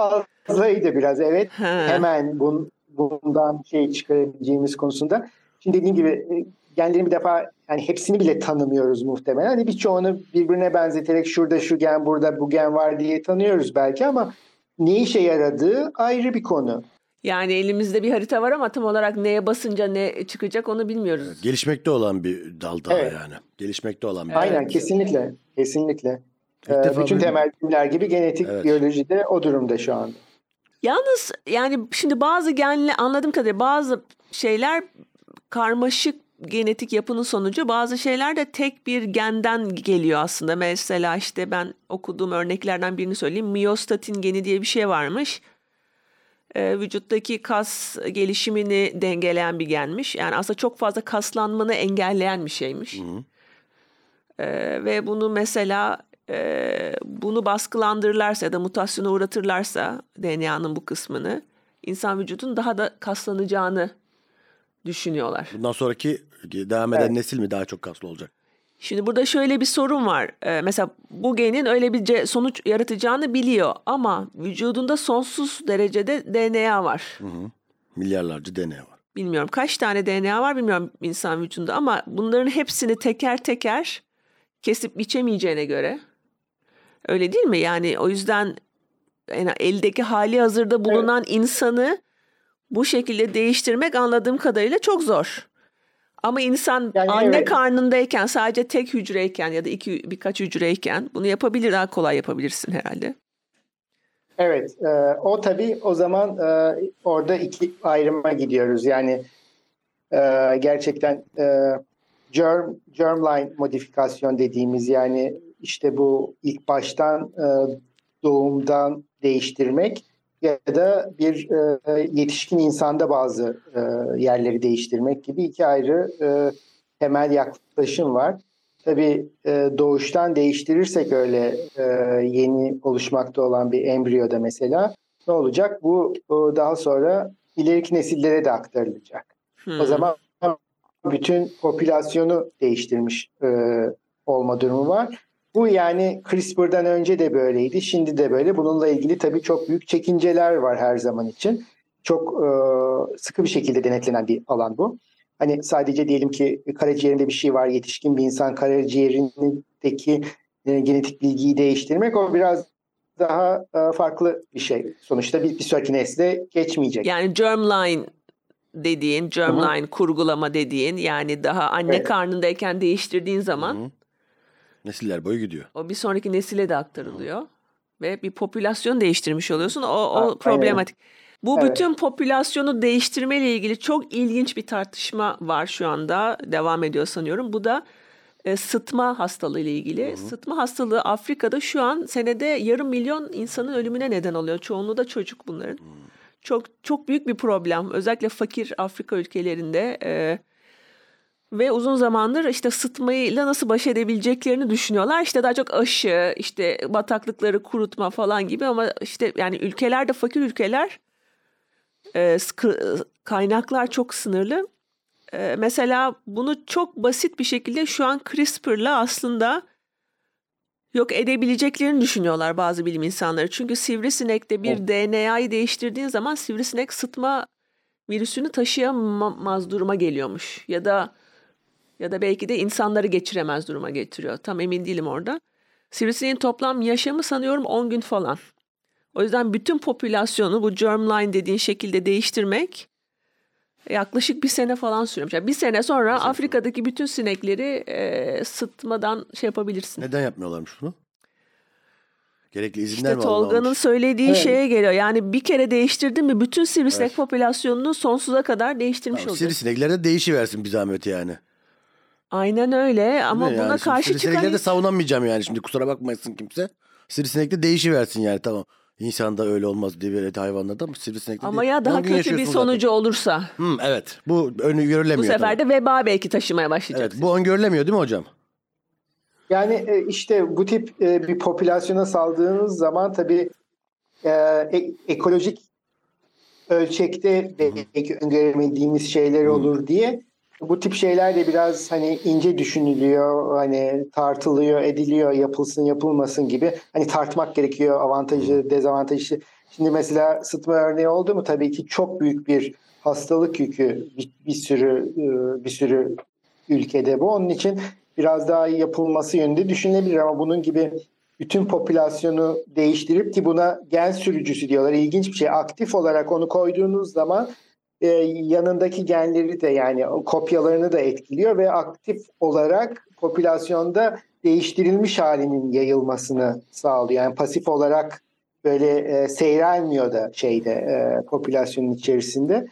fazlaydı biraz evet
Ha.
hemen bun, bundan şey çıkarabileceğimiz konusunda. Şimdi dediğim gibi e, genlerin bir defa yani hepsini bile tanımıyoruz muhtemelen. Hani birçoğunu birbirine benzeterek şurada şu gen burada bu gen var diye tanıyoruz belki ama ne işe yaradığı ayrı bir konu.
Yani elimizde bir harita var ama tam olarak neye basınca ne çıkacak onu bilmiyoruz.
Gelişmekte olan bir dal daha
Evet.
yani. Gelişmekte olan bir
Aynen kesinlikle kesinlikle.
İlk
Ee, bütün temel bilimler gibi genetik
Evet.
biyoloji de o durumda şu anda.
Yalnız yani şimdi bazı genle anladığım kadarıyla bazı şeyler karmaşık genetik yapının sonucu bazı şeyler de tek bir genden geliyor aslında. Mesela işte ben okuduğum örneklerden birini söyleyeyim. Miyostatin geni diye bir şey varmış. Ee, vücuttaki kas gelişimini dengeleyen bir genmiş. Yani aslında çok fazla kaslanmanı engelleyen bir şeymiş. Ee, ve bunu mesela e, bunu baskılandırırlarsa ya da mutasyona uğratırlarsa DNA'nın bu kısmını insan vücudunun daha da kaslanacağını düşünüyorlar.
Bundan sonraki devam eden
Evet.
nesil mi daha çok kaslı olacak?
Şimdi burada şöyle bir sorun var. Ee, mesela bu genin öyle bir sonuç yaratacağını biliyor ama vücudunda sonsuz derecede DNA var.
Milyarlarca DNA var.
Bilmiyorum kaç tane DNA var bilmiyorum insan vücudunda ama bunların hepsini teker teker kesip biçemeyeceğine göre öyle değil mi? Yani o yüzden yani eldeki hali hazırda bulunan insanı bu şekilde değiştirmek anladığım kadarıyla çok zor. Ama insan
Yani
anne
evet.
karnındayken sadece tek hücreyken ya da iki birkaç hücreyken bunu yapabilir daha kolay yapabilirsin herhalde.
Evet, e, o tabii o zaman e, orada iki ayrıma gidiyoruz. Yani e, gerçekten e, germ germline modifikasyon dediğimiz yani işte bu ilk baştan e, doğumdan değiştirmek ya da bir e, yetişkin insanda bazı e, yerleri değiştirmek gibi iki ayrı e, temel yaklaşım var. Tabii e, doğuştan değiştirirsek öyle e, yeni oluşmakta olan bir embriyoda mesela ne olacak? Bu e, daha sonra ileriki nesillere de aktarılacak. Hmm. O zaman bütün popülasyonu değiştirmiş e, olma durumu var. Bu yani CRISPR'dan önce de böyleydi, şimdi de böyle. Bununla ilgili tabii çok büyük çekinceler var her zaman için. Çok e, sıkı bir şekilde denetlenen bir alan bu. Hani sadece diyelim ki karaciğerinde bir şey var, yetişkin bir insan karaciğerindeki e, genetik bilgiyi değiştirmek o biraz daha e, farklı bir şey. Sonuçta bir, bir sonraki nesle geçmeyecek.
Yani germline dediğin, germline Hı-hı. kurgulama dediğin yani daha anne evet. karnındayken değiştirdiğin zaman Hı-hı.
Nesiller boyu gidiyor.
O bir sonraki nesile de aktarılıyor. Hı-hı. Ve bir popülasyon değiştirmiş oluyorsun. O, o problematik. Aynen. Bu evet. bütün popülasyonu değiştirme ile ilgili çok ilginç bir tartışma var şu anda. Devam ediyor sanıyorum. Bu da e, sıtma hastalığı ile ilgili. Hı hı. Sıtma hastalığı Afrika'da şu an senede yarım milyon insanın ölümüne neden oluyor. Çoğunluğu da çocuk bunların. Hı. Çok çok büyük bir problem. Özellikle fakir Afrika ülkelerinde e, ve uzun zamandır işte sıtmayla nasıl baş edebileceklerini düşünüyorlar. İşte daha çok aşı, işte bataklıkları kurutma falan gibi ama işte yani ülkelerde fakir ülkeler e, kaynaklar çok sınırlı. E, mesela bunu çok basit bir şekilde şu an CRISPR'la aslında yok edebileceklerini düşünüyorlar bazı bilim insanları. Çünkü sivrisinekte bir oh. DNA'yı değiştirdiğin zaman sivrisinek sıtma virüsünü taşıyamaz duruma geliyormuş. Ya da ya da belki de insanları geçiremez duruma getiriyor. Tam emin değilim orada. Sivrisineğin toplam yaşamı sanıyorum 10 gün falan. O yüzden bütün popülasyonu bu germline dediğin şekilde değiştirmek yaklaşık bir sene falan sürüyormuş. Yani bir sene sonra Mesela. Afrika'daki bütün sinekleri e, sıtmadan şey yapabilirsin.
Neden yapmıyorlarmış bunu? Gerekli izinler
işte mi Tolga'nın söylediği evet. şeye geliyor. Yani bir kere değiştirdin mi bütün sivrisinek evet. popülasyonunu sonsuza kadar değiştirmiş tamam, olacak.
Sivrisinekler de değişiversin bir zahmet yani.
Aynen öyle ama buna yani karşı çıkan... Sivrisinekleri
de savunamayacağım yani şimdi kusura bakmasın kimse. Sivrisinek de değişiversin yani tamam. İnsanda öyle olmaz diye böyle hayvanlarda ama sivrisinekte
Ama değil. ya daha kötü bir sonucu zaten. olursa.
Hmm, evet bu öngörülemiyor.
Bu sefer tabii. de veba belki taşımaya başlayacak.
Evet bu öngörülemiyor değil mi hocam?
Yani e, işte bu tip e, bir popülasyona saldığınız zaman tabii e, ekolojik ölçekte belki öngöremediğimiz şeyler olur diye bu tip şeyler de biraz hani ince düşünülüyor, hani tartılıyor, ediliyor, yapılsın yapılmasın gibi. Hani tartmak gerekiyor avantajı, dezavantajı. Şimdi mesela sıtma örneği oldu mu tabii ki çok büyük bir hastalık yükü bir, bir sürü e, bir sürü ülkede bu. Onun için biraz daha yapılması yönünde düşünülebilir ama bunun gibi bütün popülasyonu değiştirip ki buna gen sürücüsü diyorlar. İlginç bir şey. Aktif olarak onu koyduğunuz zaman e, yanındaki genleri de yani kopyalarını da etkiliyor ve aktif olarak popülasyonda değiştirilmiş halinin yayılmasını sağlıyor. Yani pasif olarak böyle e, seyrelmiyor da şeyde e, popülasyonun içerisinde.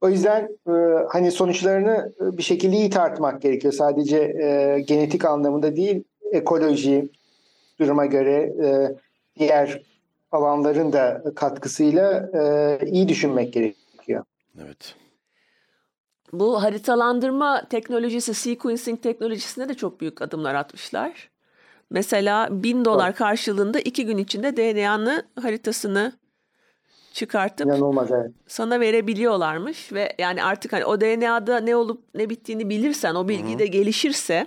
O yüzden e, hani sonuçlarını bir şekilde iyi tartmak gerekiyor. Sadece e, genetik anlamında değil, ekoloji duruma göre e, diğer alanların da katkısıyla e, iyi düşünmek gerekiyor.
Evet.
Bu haritalandırma teknolojisi, sequencing teknolojisine de çok büyük adımlar atmışlar. Mesela bin dolar karşılığında iki gün içinde DNA'nı haritasını çıkartıp
İnanılmaz, evet.
sana verebiliyorlarmış ve yani artık hani o DNA'da ne olup ne bittiğini bilirsen o bilgi de gelişirse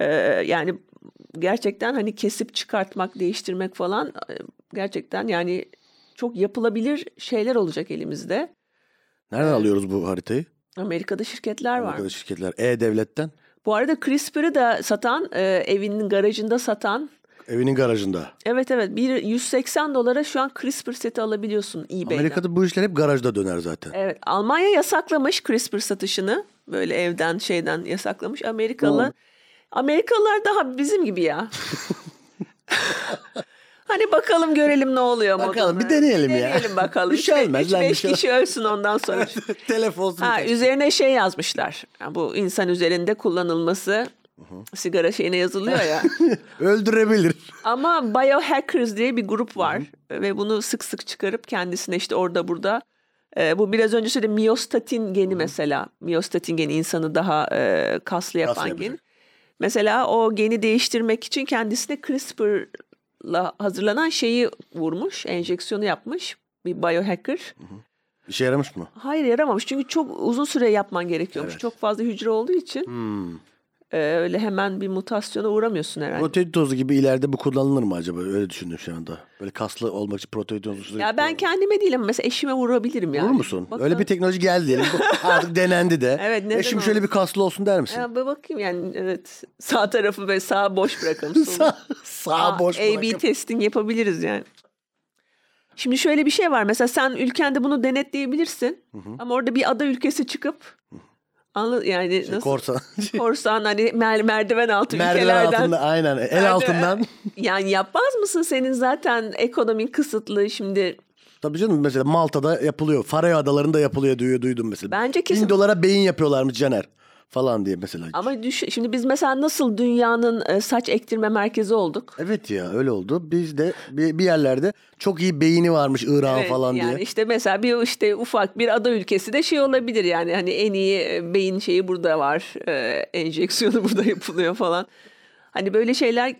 e, yani gerçekten hani kesip çıkartmak, değiştirmek falan e, gerçekten yani çok yapılabilir şeyler olacak elimizde.
Nereden evet. alıyoruz bu haritayı?
Amerika'da şirketler var.
Amerika'da şirketler. E-Devlet'ten.
Bu arada CRISPR'ı da satan, e, evinin garajında satan.
Evinin garajında.
Evet evet. Bir 180 dolara şu an CRISPR seti alabiliyorsun eBay'den.
Amerika'da bu işler hep garajda döner zaten.
Evet. Almanya yasaklamış CRISPR satışını. Böyle evden şeyden yasaklamış. Amerikalı. Hmm. Amerikalılar daha bizim gibi ya. Hani bakalım görelim ne oluyor
Bakalım,
moduna.
bir deneyelim ya.
Deneyelim bakalım.
Bir şey olmaz
üç
lan, bir
beş
şey
kişi ölsün ondan sonra.
Telef olsun.
ha, üzerine şey yazmışlar. Yani bu insan üzerinde kullanılması sigara şeyine yazılıyor ya.
Öldürebilir.
Ama biohackers diye bir grup var ve bunu sık sık çıkarıp kendisine işte orada burada e, bu biraz önce söylediğim miyostatin geni mesela. Miyostatin geni insanı daha e, kaslı yapan
Kaslı
gen. Mesela o geni değiştirmek için kendisine CRISPR'la hazırlanan şeyi vurmuş, enjeksiyonu yapmış bir biohacker.
İşe yaramış mı?
Hayır yaramamış çünkü çok uzun süre yapman gerekiyormuş.
Evet.
Çok fazla hücre olduğu için
Hmm.
E, öyle hemen bir mutasyona uğramıyorsun herhalde.
Protein tozu gibi ileride bu kullanılır mı acaba? Öyle düşündüm şu anda. Böyle kaslı olmak için protein tozu.
Ya ben kendime değil ama mesela eşime vurabilirim yani.
Vurur musun?
Bakalım.
Öyle bir teknoloji geldi diyelim. Artık denendi de.
Evet, neden
Eşim şöyle bir kaslı olsun der misin?
Ya bir bakayım yani evet sağ tarafı ve sağ boş bırakalım.
Sağ, sağ boş
A-B
bırakıp.
testing yapabiliriz yani. Şimdi şöyle bir şey var. Mesela sen ülkende bunu denetleyebilirsin. Ama orada bir ada ülkesi çıkıp anla, yani
Şey,
nasıl
korsan.
korsan hani mer- merdiven altı
Merdiven
ülkelerden
altında aynen. El
Merdiven-
altından.
yani yapmaz mısın senin zaten ekonomin kısıtlı şimdi
Tabii canım mesela Malta'da yapılıyor. Faroe Adaları'nda yapılıyor diyor duydum mesela.
Bence kesin-
Bin dolara beyin yapıyorlarmış Caner falan diye mesela.
ama düş şimdi biz mesela nasıl dünyanın e, saç ektirme merkezi olduk?
Evet ya öyle oldu. Biz de bir, bir yerlerde çok iyi beyni varmış Irak'ın
Evet,
falan
yani
diye.
işte mesela bir işte ufak bir ada ülkesi de şey olabilir yani hani en iyi e, beyin şeyi burada var. e, enjeksiyonu burada yapılıyor falan. Hani böyle şeyler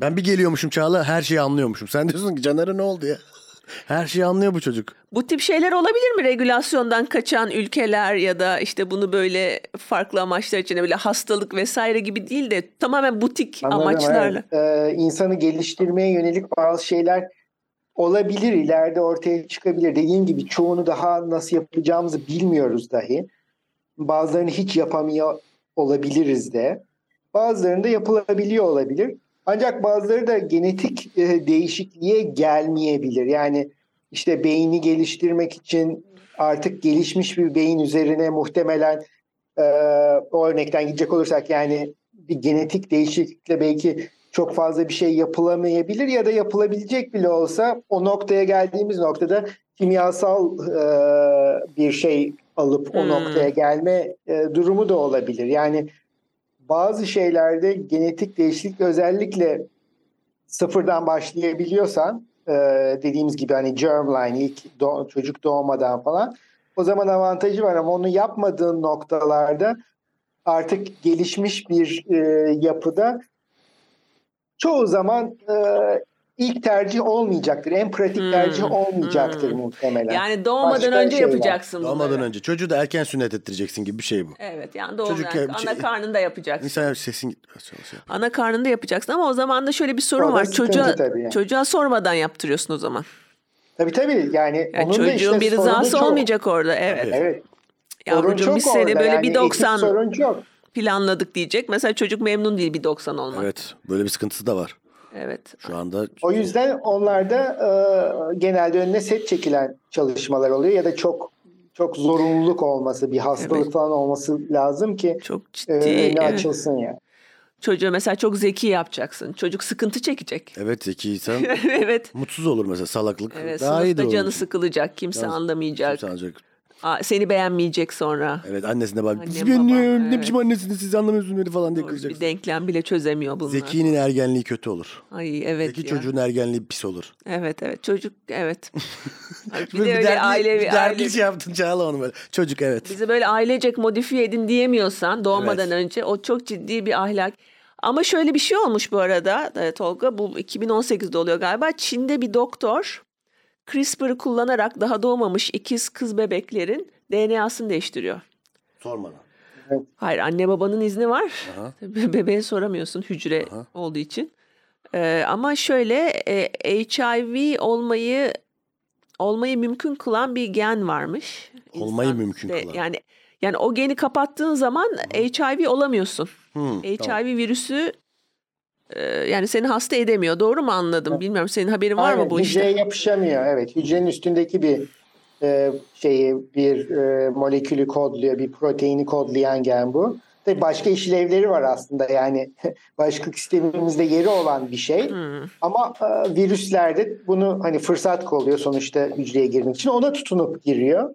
Ben bir geliyormuşum Çağla her şeyi anlıyormuşum. Sen diyorsun ki Caner'e ne oldu ya? Her şeyi anlıyor bu çocuk.
bu tip şeyler olabilir mi? Regülasyondan kaçan ülkeler ya da işte bunu böyle farklı amaçlar için böyle hastalık vesaire gibi değil de tamamen butik
Anladım,
amaçlarla.
evet. Ee, insanı geliştirmeye yönelik bazı şeyler olabilir ileride ortaya çıkabilir. Dediğim gibi çoğunu daha nasıl yapacağımızı bilmiyoruz dahi. Bazılarını hiç yapamıyor olabiliriz de. Bazılarında yapılabiliyor olabilir. Ancak bazıları da genetik e, değişikliğe gelmeyebilir. Yani işte beyni geliştirmek için artık gelişmiş bir beyin üzerine muhtemelen e, o örnekten gidecek olursak yani bir genetik değişiklikle belki çok fazla bir şey yapılamayabilir ya da yapılabilecek bile olsa o noktaya geldiğimiz noktada kimyasal e, bir şey alıp o
Hmm.
noktaya gelme e, durumu da olabilir. Yani bazı şeylerde genetik değişiklik özellikle sıfırdan başlayabiliyorsan e, dediğimiz gibi hani germline ilk doğ- çocuk doğmadan falan o zaman avantajı var ama onu yapmadığın noktalarda artık gelişmiş bir e, yapıda çoğu zaman e, ilk tercih olmayacaktır. En pratik
Hmm,
tercih olmayacaktır
hmm.
muhtemelen.
Yani doğmadan
Başka
önce
şeyler.
yapacaksın bunları.
Doğmadan önce. Çocuğu da erken sünnet ettireceksin gibi bir şey bu.
Evet yani doğmadan
Çocuk
ana
şey-
karnında yapacaksın.
İnsan sesin. Şey.
Ana karnında yapacaksın ama o zaman da şöyle bir sorun
da
var. Çocuğa,
tabii yani.
çocuğa sormadan yaptırıyorsun o zaman.
Tabii tabii yani,
Yani
onun da
çocuğun
işte
bir rızası
çok.
olmayacak orada. Evet.
Evet. sorun
Yavrucuğum biz seni böyle
Yani
bir
etik
90
sorun çok.
planladık diyecek. Mesela çocuk memnun değil bir 90 olmak. Evet.
Evet. Böyle bir sıkıntısı da var.
Evet.
Şu anda
O yüzden onlarda e, genelde önüne set çekilen çalışmalar oluyor ya da çok çok zorunluluk olması, bir hastalık
Evet.
falan olması lazım ki
Çok ciddi.
e, önü
evet.
açılsın yani.
Çocuğu mesela çok zeki yapacaksın. Çocuk sıkıntı çekecek.
evet zeki insan
evet.
mutsuz olur mesela salaklık.
Evet,
Daha iyi de olur.
canı sıkılacak, kimse
Canı-
anlamayacak.
Kimse anlayacak.
Aa, seni beğenmeyecek sonra.
Evet annesine bak.
Anne,
Siz beni
baba,
ne,
evet.
biçim annesiniz siz anlamıyorsunuz beni falan diye
Bir
kızacaksın.
denklem bile çözemiyor bunlar.
Zekinin ergenliği kötü olur.
Ay evet
Zeki
ya.
çocuğun ergenliği pis olur.
Evet evet çocuk evet. Ay, bir de öyle
dertli,
ailevi,
bir dertli
aile,
şey yaptın Çağla onu böyle. Çocuk evet.
bizi böyle ailecek modifiye edin diyemiyorsan doğmadan
Evet.
önce o çok ciddi bir ahlak. Ama şöyle bir şey olmuş bu arada e, Tolga bu 2018'de oluyor galiba. Çin'de bir doktor CRISPR'ı kullanarak daha doğmamış ikiz kız bebeklerin DNA'sını değiştiriyor.
Sorma.
Hayır anne babanın izni var.
Aha.
Be- Bebeğe soramıyorsun hücre
Aha.
olduğu için. Ee, ama şöyle e, HIV olmayı olmayı mümkün kılan bir gen varmış.
Olmayı
İnsan-
mümkün
de-
kılan.
Yani yani o geni kapattığın zaman HIV olamıyorsun.
Hmm,
HIV
tamam.
virüsü yani seni hasta edemiyor. Doğru mu anladım? Bilmiyorum senin haberin var
Aynen,
mı bu
hücreye
işte?
yapışamıyor. Evet, hücrenin üstündeki bir e, şeyi bir e, molekülü kodluyor, bir proteini kodlayan gen bu. Tabii başka işlevleri var aslında yani başka sistemimizde yeri olan bir şey. Ama e, virüslerde bunu hani fırsat kolluyor sonuçta hücreye girmek için. Ona tutunup giriyor.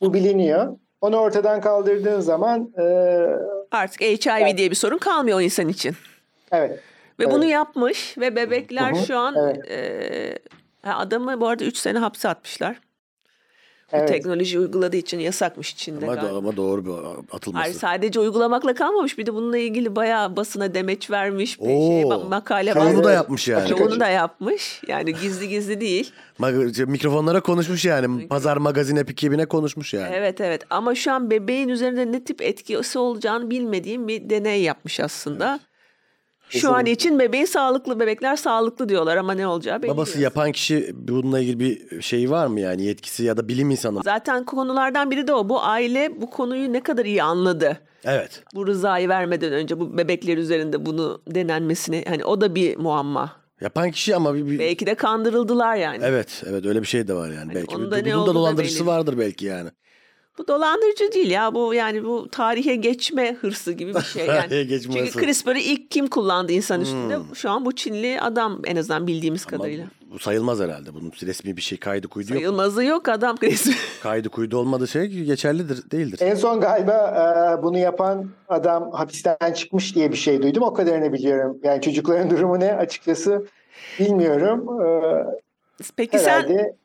Bu biliniyor. Onu ortadan kaldırdığın zaman e,
Artık HIV diye bir sorun kalmıyor o insan için.
evet
Ve
Evet.
bunu yapmış ve bebekler
Hı hı,
şu an
evet.
e, ha, adamı bu arada 3 sene hapse atmışlar. Bu
evet.
teknoloji uyguladığı için yasakmış Çin'de
Ama,
galiba.
do- ama doğru bir atılması.
Hayır sadece uygulamakla kalmamış bir de bununla ilgili bayağı basına demeç vermiş. bir
Oo.
şey, makale
Şovunu
var.
da yapmış yani.
Açık
da yapmış. Yani gizli gizli değil.
Şey, mikrofonlara konuşmuş yani. Pazar magazin ekibine konuşmuş yani.
Evet evet ama şu an bebeğin üzerinde ne tip etkisi olacağını bilmediğim bir deney yapmış aslında. Şu an için bebeğin sağlıklı bebekler sağlıklı diyorlar ama ne olacağı belli
Babası
değil.
yapan kişi bununla ilgili bir şey var mı yani yetkisi ya da bilim insanı?
Zaten konulardan biri de o. Bu aile bu konuyu ne kadar iyi anladı.
Evet.
Bu rızayı vermeden önce bu bebekler üzerinde bunu denenmesini hani o da bir muamma.
Yapan kişi ama bir, bir-
Belki de kandırıldılar yani.
evet evet öyle bir şey de var yani belki.
onun da ne
Bunun da
da
dolandırıcısı vardır belki yani.
Bu dolandırıcı değil ya bu yani bu tarihe geçme hırsı gibi bir şey yani.
Tarihe geçme
Çünkü
hırsı. Hmm.
CRISPR'ı ilk kim kullandı insan üstünde? Şu an bu Çinli adam en azından bildiğimiz
Ama
kadarıyla.
bu sayılmaz herhalde. Bunun resmi bir şey kaydı kuydu yok.
Sayılmazı yok adam CRISPR.
Kaydı kuydu olmadığı şey geçerlidir değildir.
En son galiba e, bunu yapan adam hapisten çıkmış diye bir şey duydum. O kadarını biliyorum. Yani çocukların durumu ne açıkçası bilmiyorum. E,
Peki sen
herhalde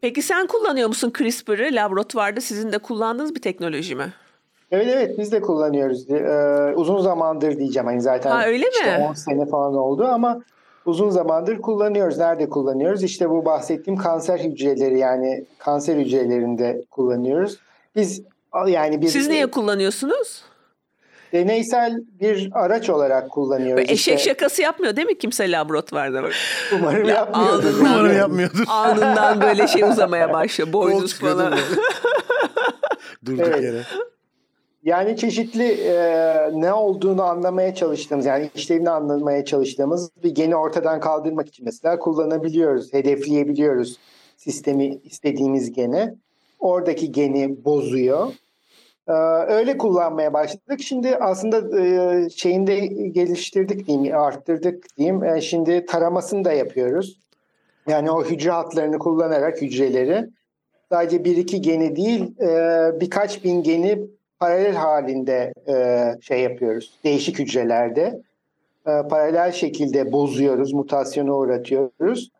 peki sen kullanıyor musun CRISPR'ı laboratuvarda sizin de kullandığınız bir teknoloji mi?
Evet evet biz de kullanıyoruz. Ee, uzun zamandır diyeceğim hani zaten
Ha, öyle
işte
mi?
10 sene falan oldu ama uzun zamandır kullanıyoruz. Nerede kullanıyoruz? İşte bu bahsettiğim kanser hücreleri yani kanser hücrelerinde kullanıyoruz. Biz yani bir
Siz neye kullanıyorsunuz?
Deneysel bir araç olarak kullanıyoruz.
Eşek
İşte
şakası yapmıyor değil mi kimse laboratuvarda?
Umarım
Ya,
yapmıyordur.
ağzından
Umarım yapmıyordur.
Alnından böyle şey uzamaya başlıyor. Boynuz falan.
Durduk
Evet.
yere.
Yani çeşitli e, ne olduğunu anlamaya çalıştığımız yani işlevini anlamaya çalıştığımız bir geni ortadan kaldırmak için mesela kullanabiliyoruz, hedefleyebiliyoruz sistemi istediğimiz gene. Oradaki geni bozuyor. E, öyle kullanmaya başladık. Şimdi aslında e, şeyini de geliştirdik diyeyim, arttırdık diyeyim. E, şimdi taramasını da yapıyoruz. Yani o hücre hatlarını kullanarak hücreleri sadece bir iki geni değil e, birkaç bin geni paralel halinde şey yapıyoruz. Değişik hücrelerde paralel şekilde bozuyoruz, mutasyona uğratıyoruz.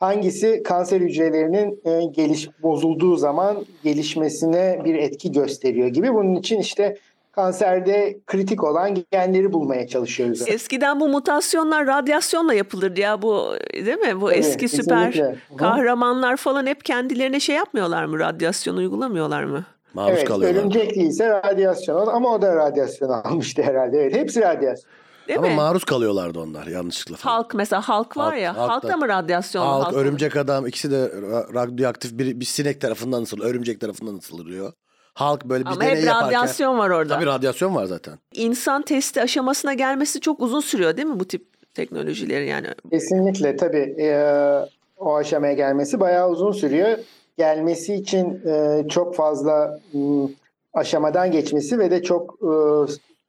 Hangisi kanser hücrelerinin e, geliş bozulduğu zaman gelişmesine bir etki gösteriyor gibi. Bunun için işte kanserde kritik olan genleri bulmaya çalışıyoruz.
Eskiden bu mutasyonlar radyasyonla yapılırdı ya bu değil mi? Bu
Tabii,
eski süper
kesinlikle. Hı hı.
kahramanlar falan hep kendilerine şey yapmıyorlar mı? Radyasyon uygulamıyorlar mı?
Maruz
Evet,
kalıyorlar.
örümcek değilse radyasyon ama o da radyasyon almıştı herhalde. Evet, hepsi radyasyon.
Değil
Ama
mi?
maruz kalıyorlardı onlar yanlışlıkla. falan.
Halk mesela halk var
Halk-
ya.
halk
Halk,
da-
da mı radyasyon?
Halk,
Halk-
örümcek adam ikisi de ra- radyoaktif bir, bir sinek tarafından ısırılıyor. Örümcek tarafından ısırılıyor. Halk böyle bir
Ama
deney
hep
yaparken.
radyasyon var orada.
Tabii radyasyon var zaten.
İnsan testi aşamasına gelmesi çok uzun sürüyor değil mi bu tip teknolojilerin yani?
Kesinlikle tabii e, o aşamaya gelmesi bayağı uzun sürüyor. Gelmesi için e, çok fazla m, aşamadan geçmesi ve de çok e,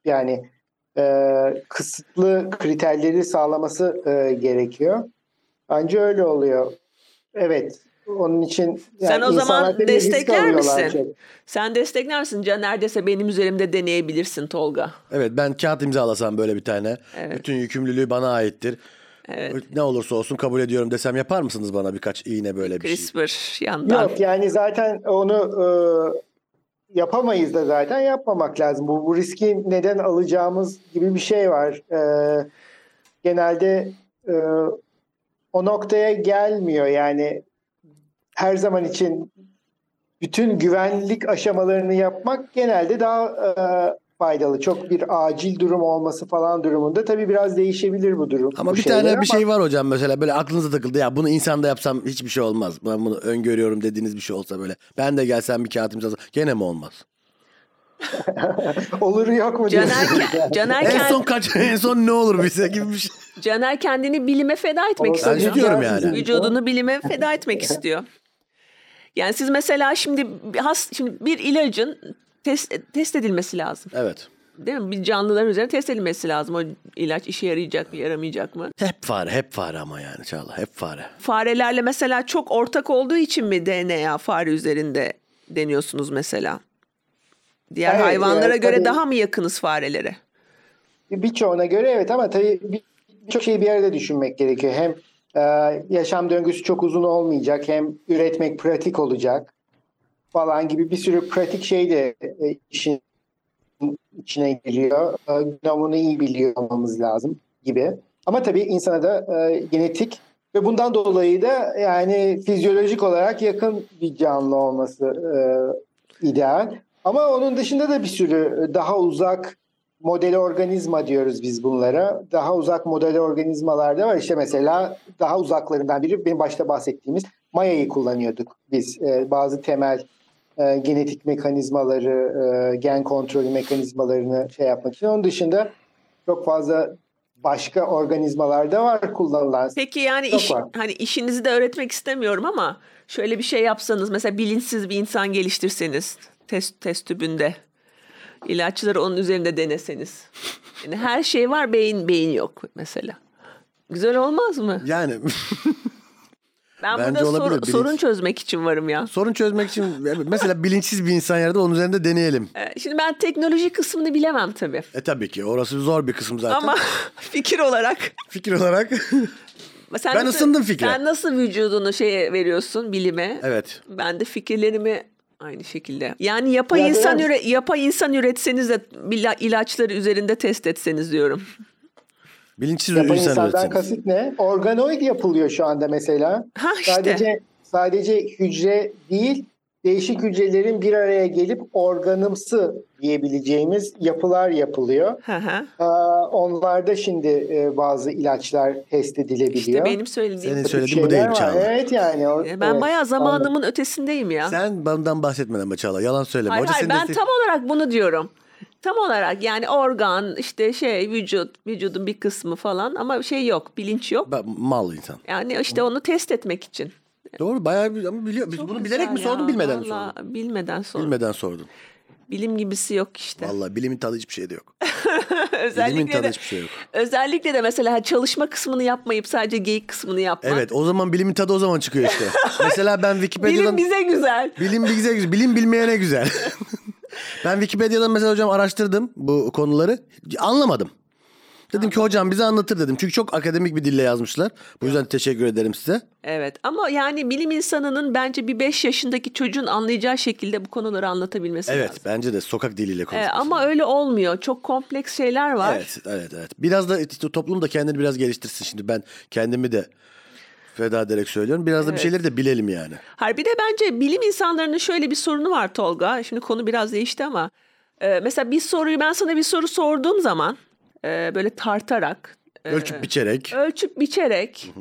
yani e, kısıtlı kriterleri sağlaması e, gerekiyor. Anca öyle oluyor. Evet. Onun için
Sen o zaman destekler misin?
çok.
Sen destekler misin? Can neredeyse benim üzerimde deneyebilirsin Tolga.
Evet ben kağıt imzalasam böyle bir tane.
Evet.
Bütün yükümlülüğü bana aittir.
Evet.
Ne olursa olsun kabul ediyorum desem yapar mısınız bana birkaç iğne böyle bir şey?
CRISPR yandan.
Yok yani zaten onu e, yapamayız da zaten yapmamak lazım. Bu, bu riski neden alacağımız gibi bir şey var. E, genelde e, o noktaya gelmiyor yani her zaman için bütün güvenlik aşamalarını yapmak genelde daha e, faydalı. Çok bir acil durum olması falan durumunda tabii biraz değişebilir bu durum.
Ama
bu
bir tane bir
ama-
şey var hocam mesela böyle aklınıza takıldı ya bunu insanda yapsam hiçbir şey olmaz. Ben bunu öngörüyorum dediğiniz bir şey olsa böyle. Ben de gelsem bir kağıt imzalasam gene mi olmaz?
Oluru yok mu
Caner, Caner,
En son kaç en son ne olur bize gibi bir şey.
Caner kendini bilime feda etmek
Olsa
Ben
istiyor.
güzel
yani.
Vücudunu bilime feda etmek istiyor. Yani siz mesela şimdi has, şimdi bir ilacın test, test edilmesi lazım.
Evet.
Değil mi? Bir canlıların üzerine test edilmesi lazım. O ilaç işe yarayacak mı, yaramayacak mı?
Hep fare, hep fare ama yani Çağla, hep fare.
Farelerle mesela çok ortak olduğu için mi DNA fare üzerinde deniyorsunuz mesela? Diğer
Evet,
hayvanlara
evet,
göre
tabii.
daha mı yakınız farelere?
Birçoğuna göre evet ama tabii bir- birçok şeyi bir arada düşünmek gerekiyor. Hem e, yaşam döngüsü çok uzun olmayacak hem üretmek pratik olacak falan gibi bir sürü pratik şey de e, işin içine giriyor. E, Genomunu iyi biliyor olmamız lazım gibi. Ama tabii insana da e, genetik ve bundan dolayı da yani fizyolojik olarak yakın bir canlı olması e, ideal. Ama onun dışında da bir sürü daha uzak model organizma diyoruz biz bunlara. Daha uzak model organizmalarda var. İşte mesela daha uzaklarından biri benim başta bahsettiğimiz Maya'yı kullanıyorduk biz. Ee, bazı temel e, genetik mekanizmaları, e, gen kontrolü mekanizmalarını şey yapmak için. Onun dışında çok fazla başka organizmalar da var kullanılan.
Peki yani iş,
var.
hani işinizi de öğretmek istemiyorum ama şöyle bir şey yapsanız mesela bilinçsiz bir insan geliştirseniz test test tübünde ilaçları onun üzerinde deneseniz. Yani her şey var beyin beyin yok mesela. Güzel olmaz mı?
Yani
Ben
Bence
burada sor-
bilinç-
sorun çözmek için varım ya.
sorun çözmek için mesela bilinçsiz bir insan yerde onun üzerinde deneyelim.
Ee, Şimdi ben teknoloji kısmını bilemem tabii.
E tabii ki orası zor bir kısım zaten.
Ama fikir olarak
Fikir olarak
sen
Ben ısındım fikre.
Sen nasıl vücudunu şeye veriyorsun bilime?
evet.
Ben de fikirlerimi aynı şekilde. Yani yapay
Ya
insan üre, yapay insan üretseniz de ilaçları üzerinde test etseniz diyorum.
Bilinçsiz
Yapay
insan
insandan kasıt ne? Organoid yapılıyor şu anda mesela.
Ha işte.
Sadece sadece hücre değil, değişik hücrelerin bir araya gelip organımsı diyebileceğimiz yapılar yapılıyor.
Hı hı.
Onlarda şimdi e, bazı ilaçlar test edilebiliyor.
İşte benim söylediğim.
Senin söylediğin bu değil. Çağla.
Evet yani. o-
E, Ben
evet,
bayağı
anladım.
zamanımın ötesindeyim ya.
Sen bundan bahsetmeden ama Çağla yalan söyleme.
hayır
Hoca
hayır ben
de-
tam olarak bunu diyorum. Tam olarak yani organ işte şey vücut vücudun bir kısmı falan ama şey yok bilinç yok.
Ba- mal insan.
Yani işte onu test etmek için.
Doğru bayağı bir- ama biliyor. Biz
Çok
bunu bilerek mi
ya,
sordun bilmeden mi sordun?
Bilmeden sordum.
Bilmeden sordun.
Bilim gibisi yok işte.
Vallahi bilimin tadı hiçbir şeyde yok. Bilimin tadı
de
hiçbir şey yok.
özellikle de mesela çalışma kısmını yapmayıp sadece geyik kısmını yapmak.
Evet o zaman bilimin tadı o zaman çıkıyor işte. Mesela ben Wikipedia'dan...
Bilim bize güzel.
Bilim bize güzel. Bilim bilmeyene güzel. ben Wikipedia'dan mesela hocam araştırdım bu konuları. Anlamadım. Dedim ki hocam bize anlatır dedim. Çünkü çok akademik bir dille yazmışlar. Bu yüzden teşekkür ederim size.
Evet ama yani bilim insanının bence bir 5 yaşındaki çocuğun anlayacağı şekilde bu konuları anlatabilmesi
Evet
lazım.
bence de sokak diliyle
Ee,
konuşması.
ama öyle olmuyor. Çok kompleks şeyler var.
Evet, evet, evet. Biraz da toplum da kendini biraz geliştirsin. Şimdi ben kendimi de feda ederek söylüyorum. Biraz da bir şeyleri de bilelim yani.
Hayır bir de bence bilim insanlarının şöyle bir sorunu var Tolga. Şimdi konu biraz değişti ama e, mesela bir soruyu ben sana bir soru sorduğum zaman e, böyle tartarak, e,
Ölçüp biçerek.
ölçüp biçerek,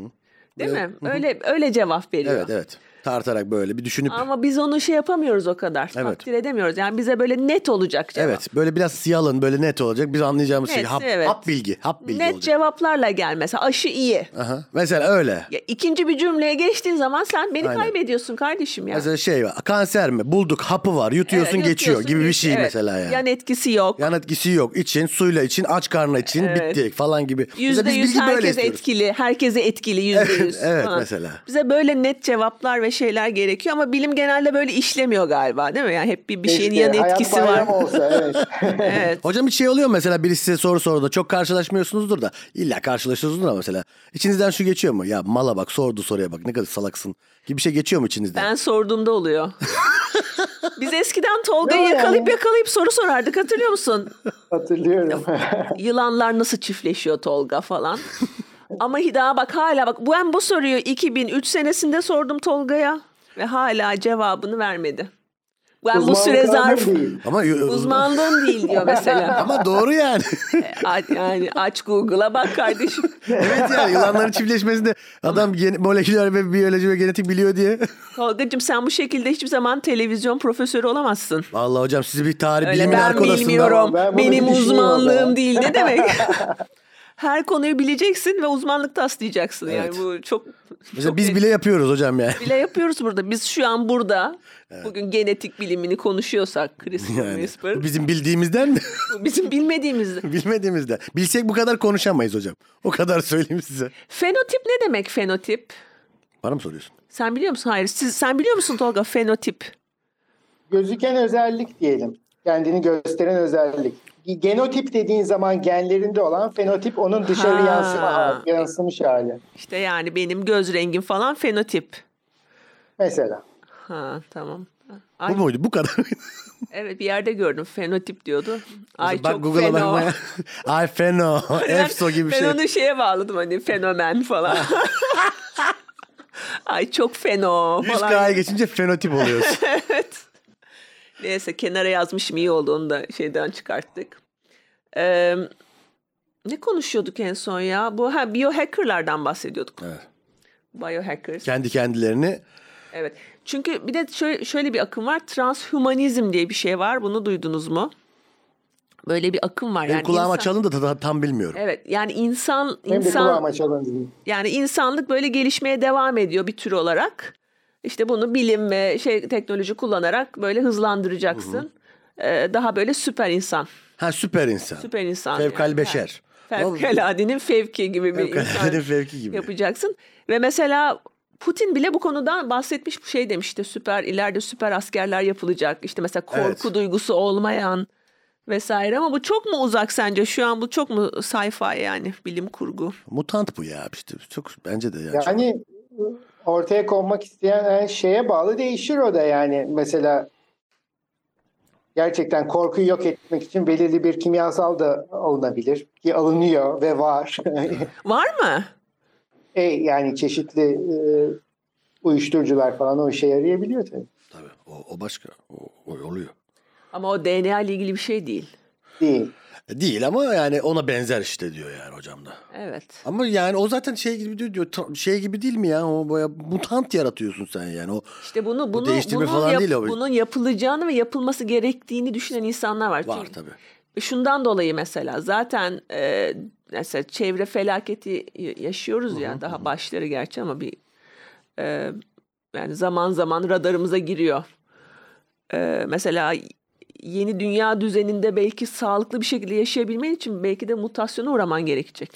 değil mi? Öyle öyle cevap veriyor.
Evet, evet. Tartarak böyle bir düşünüp.
Ama biz onu şey yapamıyoruz o kadar.
Evet.
Takdir edemiyoruz. Yani bize böyle net olacak cevap.
Evet, böyle biraz siyalın, böyle net olacak. Biz anlayacağımız şey.
Net,
Hap,
evet.
hap bilgi, hap bilgi
Net
olacak.
cevaplarla gel mesela. Aşı iyi.
Aha. Mesela öyle.
Ya ikinci bir cümleye geçtiğin zaman sen beni
Aynen.
kaybediyorsun kardeşim ya.
Mesela şey var. Kanser mi? Bulduk, hapı var. Yutuyorsun,
Evet,
geçiyor
yutuyorsun,
gibi bir şey
evet.
mesela yani.
Yan etkisi yok.
Yan etkisi yok. İçin, suyla için, aç karnına için,
Evet.
bitti falan gibi.
Yüzde yüz
istiyoruz.
etkili. Herkese etkili yüzde yüz.
evet,
falan.
mesela.
Bize böyle net cevaplar ve şeyler gerekiyor ama bilim genelde böyle işlemiyor galiba değil mi? Yani hep bir, bir şeyin
Keşke
yan etkisi var.
olsa evet.
evet.
Hocam hiç şey oluyor mu mesela birisi size soru sordu da çok karşılaşmıyorsunuzdur da illa karşılaşıyorsunuzdur ama mesela içinizden şu geçiyor mu? Ya mala bak sordu soruya bak ne kadar salaksın gibi bir şey geçiyor mu içinizden?
Ben sorduğumda oluyor. Biz eskiden Tolga'yı
yani.
yakalayıp yakalayıp soru sorardık hatırlıyor musun?
Hatırlıyorum.
Yılanlar nasıl çiftleşiyor Tolga falan. Ama daha bak hala bak ben bu soruyu 2003 senesinde sordum Tolga'ya ve hala cevabını vermedi. Ben bu
Uzmanlık
süre
alanım
zarf
değil.
Ama
uzmanlığım değil diyor mesela.
ama doğru yani.
A- yani aç Google'a bak kardeşim.
evet yani yılanların çiftleşmesinde adam gen- moleküler ve biyoloji ve genetik biliyor diye.
Tolga'cığım sen bu şekilde hiçbir zaman televizyon profesörü olamazsın.
Vallahi hocam sizi bir tarih
Öyle
bilimin
ben bilmiyorum.
Ben
Benim
o
uzmanlığım değil. Ne demek? Her konuyu bileceksin ve uzmanlık taslayacaksın. Yani
Evet.
bu çok
Mesela
çok
biz bile yapıyoruz hocam yani.
bile yapıyoruz burada. Biz şu an burada bugün genetik bilimini konuşuyorsak CRISPR,
Yani
CRISPR
bu bizim bildiğimizden mi?
bu bizim bilmediğimiz.
Bilmediğimizden. Bilsek bu kadar konuşamayız hocam. O kadar söyleyeyim size.
Fenotip ne demek fenotip?
Bana mı soruyorsun?
Sen biliyor musun? Hayır. Siz, sen biliyor musun Tolga fenotip?
Gözüken özellik diyelim. Kendini gösteren özellik. Genotip dediğin zaman genlerinde olan fenotip onun dışarı
Ha.
yansıma yansımış hali.
İşte yani benim göz rengim falan fenotip.
Mesela.
Ha tamam. Ay,
Bu muydu? Bu kadar mıydı?
evet bir yerde gördüm fenotip diyordu. Ay
Bak
çok
Google'a
feno.
bakmaya. Ay feno.
Ben-
Efso gibi bir
ben
şey.
onu şeye bağladım hani fenomen falan. Ay çok feno
100
falan.
K'ya geçince fenotip oluyorsun.
evet. Neyse kenara yazmışım iyi oldu onu da şeyden çıkarttık. Ee, ne konuşuyorduk en son ya? Bu ha biohackerlardan bahsediyorduk.
Evet.
Biohackers.
Kendi kendilerini
Evet. Çünkü bir de şöyle, şöyle bir akım var. Transhumanizm diye bir şey var. Bunu duydunuz mu? Böyle bir akım var.
benim
yani
kulağıma
insan-
çalın da ta- tam bilmiyorum.
Evet. Yani insan
Hem de
insan
kulağıma çalın.
yani insanlık böyle gelişmeye devam ediyor bir tür olarak. İşte bunu bilim ve şey teknoloji kullanarak böyle hızlandıracaksın. Ee, daha böyle süper insan.
Ha süper insan.
Süper insan.
Fevkal
yani.
beşer.
Fevkaladenin fevki gibi bir insan
fevki gibi.
yapacaksın. Ve mesela Putin bile bu konudan bahsetmiş bir şey demişti. Süper ileride süper askerler yapılacak. İşte mesela korku
Evet.
duygusu olmayan vesaire ama bu çok mu uzak sence? Şu an bu çok mu sci-fi yani bilim kurgu?
Mutant bu ya işte. Çok bence de yani.
Yani ortaya konmak isteyen şeye bağlı değişir o da yani. Mesela gerçekten korkuyu yok etmek için belirli bir kimyasal da alınabilir. Ki alınıyor ve var.
Var mı?
e, yani çeşitli e, uyuşturucular falan o işe yarayabiliyor tabii.
Tabii. O, o başka. O, o oluyor.
Ama o DNA ile ilgili bir şey değil.
Değil.
Değil ama yani ona benzer işte diyor yani hocam da.
Evet.
Ama yani o zaten şey gibi diyor, diyor şey gibi değil mi ya? O baya mutant yaratıyorsun sen yani. O
İşte bunu bunu
değiştirme
bunun,
falan
yap-
değil o.
bunun yapılacağını ve yapılması gerektiğini düşünen insanlar var.
var
Çünkü-
tabii.
Şundan dolayı mesela zaten e, mesela çevre felaketi yaşıyoruz ya daha başları gerçi ama bir e, yani zaman zaman radarımıza giriyor. E, mesela yeni dünya düzeninde belki sağlıklı bir şekilde yaşayabilmen için belki de mutasyona uğraman gerekecek.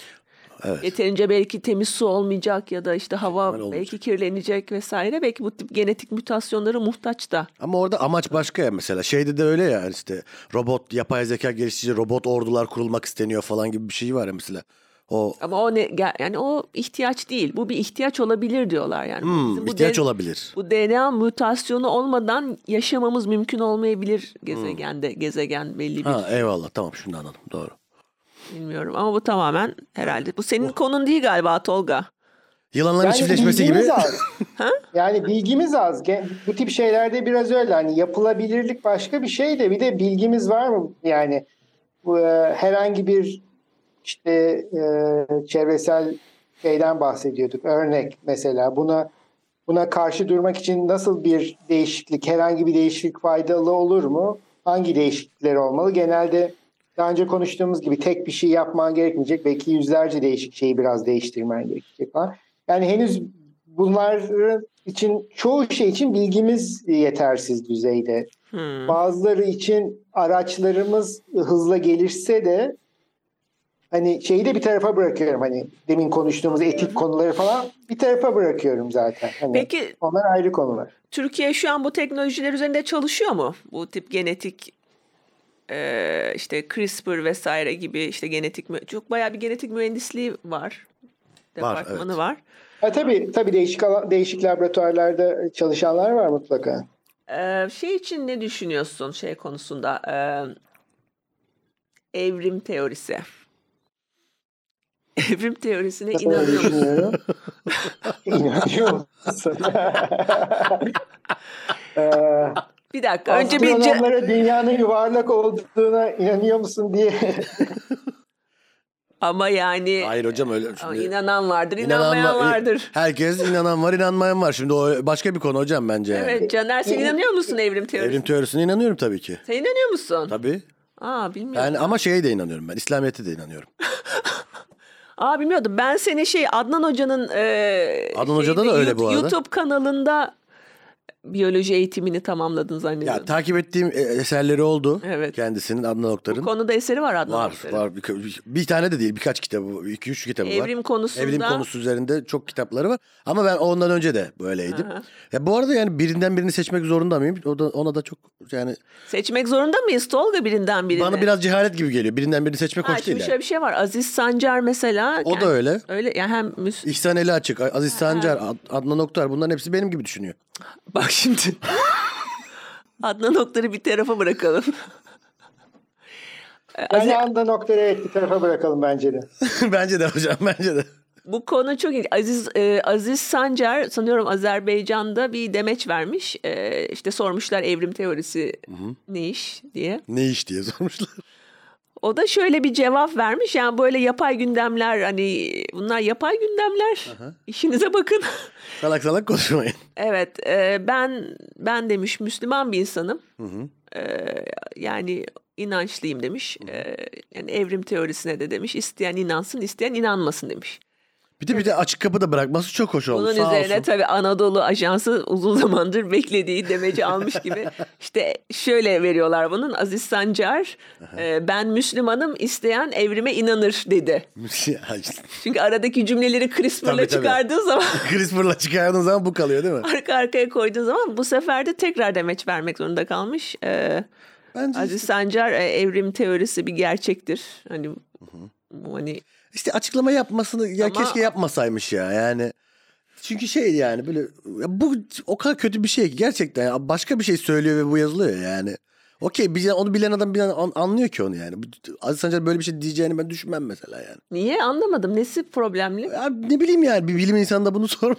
Evet.
Yeterince belki temiz su olmayacak ya da işte hava
olmayacak.
belki kirlenecek vesaire. Belki bu tip genetik mutasyonlara muhtaç da.
Ama orada amaç başka ya mesela. Şeyde de öyle ya işte robot, yapay zeka geliştirici robot ordular kurulmak isteniyor falan gibi bir şey var ya mesela. O
Ama o ne gel- yani o ihtiyaç değil. Bu bir ihtiyaç olabilir diyorlar yani.
hmm,
Bizim bu
ihtiyaç olabilir.
Bu DNA mutasyonu olmadan yaşamamız mümkün olmayabilir gezegende. Gezegen belli bir
Ha eyvallah tamam şimdi anladım doğru.
bilmiyorum ama bu tamamen herhalde. Bu
Oh.
senin konun değil galiba Tolga.
Yılanların çiftleşmesi gibi.
bilgimiz az. Yani bilgimiz az. Bu tip şeylerde biraz öyle. Hani yapılabilirlik başka bir şey de bir de bilgimiz var mı? Yani bu, e, herhangi bir işte e, çevresel şeyden bahsediyorduk. Örnek mesela buna buna karşı durmak için nasıl bir değişiklik, herhangi bir değişiklik faydalı olur mu? Hangi değişiklikler olmalı? Genelde daha önce konuştuğumuz gibi tek bir şey yapman gerekmeyecek. Belki yüzlerce değişik şeyi biraz değiştirmen gerekecek falan. Yani henüz bunlar için çoğu şey için bilgimiz yetersiz düzeyde.
Hmm.
Bazıları için araçlarımız hızla gelişse de hani şeyi de bir tarafa bırakıyorum. Hani demin konuştuğumuz etik konuları falan bir tarafa bırakıyorum zaten. Hani
Peki
onlar ayrı konular.
Türkiye şu an bu teknolojiler üzerinde çalışıyor mu? Bu tip genetik e, işte CRISPR vesaire gibi işte genetik çok bayağı bir genetik mühendisliği var.
Var,
Departmanı
evet.
var.
Ha, tabii tabii değişik değişik laboratuvarlarda çalışanlar var mutlaka.
Ee, şey için ne düşünüyorsun şey konusunda? Ee, evrim teorisi. Evrim teorisine inanıyor musun?
İnanıyor musun? Ee,
Bir dakika önce bir ce-
dünyanın yuvarlak olduğuna inanıyor musun diye
ama yani
Hayır hocam öyle. Şimdi
inanan vardır,
inanan
inanmayan
var-
vardır.
Herkes inanan var, inanmayan var. Şimdi o başka bir konu hocam bence. yani.
Evet Caner sen inanıyor musun evrim teorisine?
Evrim teorisine inanıyorum tabii ki.
Sen inanıyor musun?
Tabii.
Aa bilmiyorum.
Yani ama şeye de inanıyorum ben. İslamiyet'e de inanıyorum.
Aa bilmiyordum. Ben seni şey Adnan Hoca'nın e,
Adnan Hoca'da da
şeyde,
öyle bu arada.
YouTube kanalında biyoloji eğitimini tamamladın zannediyorum.
Ya takip ettiğim e, eserleri oldu.
Evet.
Kendisinin Adnan
Bu
Oktar'ın.
konuda eseri var Adnan
Var
Hoca'nın.
var bir, bir tane de değil birkaç kitabı iki üç kitabı var.
Evrim konusunda.
Evrim konusu üzerinde çok kitapları var. Ama ben ondan önce de böyleydim.
Aha.
Ya bu arada yani birinden birini seçmek zorunda mıyım? O da, ona da çok yani
Seçmek zorunda mıyız Tolga birinden birini?
bana biraz cehalet gibi geliyor. Birinden birini seçmek
ha,
hoş
şimdi
değil. yani.
şöyle bir şey var. Aziz Sancar mesela.
O da öyle.
Öyle yani hem müs-
İhsan Eli Açık, Aziz Sancar, Ad- Adnan Oktar bunların hepsi benim gibi düşünüyor.
Bak şimdi. Adnan Oktar'ı bir tarafa bırakalım.
Ben anda noktayı evet bir tarafa bırakalım bence de.
bence de hocam bence de.
Bu konu çok ilginç. Aziz e, Aziz Sancar sanıyorum Azerbaycan'da bir demeç vermiş. E, işte sormuşlar evrim teorisi ne iş diye.
Ne iş diye sormuşlar.
O da şöyle bir cevap vermiş. Yani böyle yapay gündemler hani bunlar yapay gündemler. İşinize bakın.
Salak salak konuşmayın.
evet e, ben ben demiş Müslüman bir insanım. E, yani inançlıyım demiş. E, yani evrim teorisine de demiş. İsteyen inansın, isteyen inanmasın demiş.
Bir de bir de açık kapı da bırakması çok hoş oldu.
Bunun
Sağ
üzerine
olsun.
tabii Anadolu Ajansı uzun zamandır beklediği demeci almış gibi. İşte şöyle veriyorlar bunun. Aziz Sancar e, ben Müslümanım isteyen evrime inanır dedi. Çünkü aradaki cümleleri CRISPR'la
Tabii, tabii.
çıkardığı zaman
CRISPR'la çıkardığın zaman bu kalıyor değil mi?
arka arkaya koyduğun zaman bu sefer de tekrar demeç vermek zorunda kalmış. E,
Bence
Aziz Sancar e, evrim teorisi bir gerçektir. Hani hani
İşte açıklama yapmasını ya
Ama-
keşke yapmasaymış ya yani. Çünkü şey yani böyle ya bu o kadar kötü bir şey ki gerçekten ya başka bir şey söylüyor ve bu yazılıyor yani. Okey onu bilen adam bilen an- anlıyor ki onu yani. Aziz Sancar böyle bir şey diyeceğini ben düşünmem mesela yani.
niye anlamadım. Nesi problemli?
Ya ne bileyim yani bir bilim insanına bunu sormak.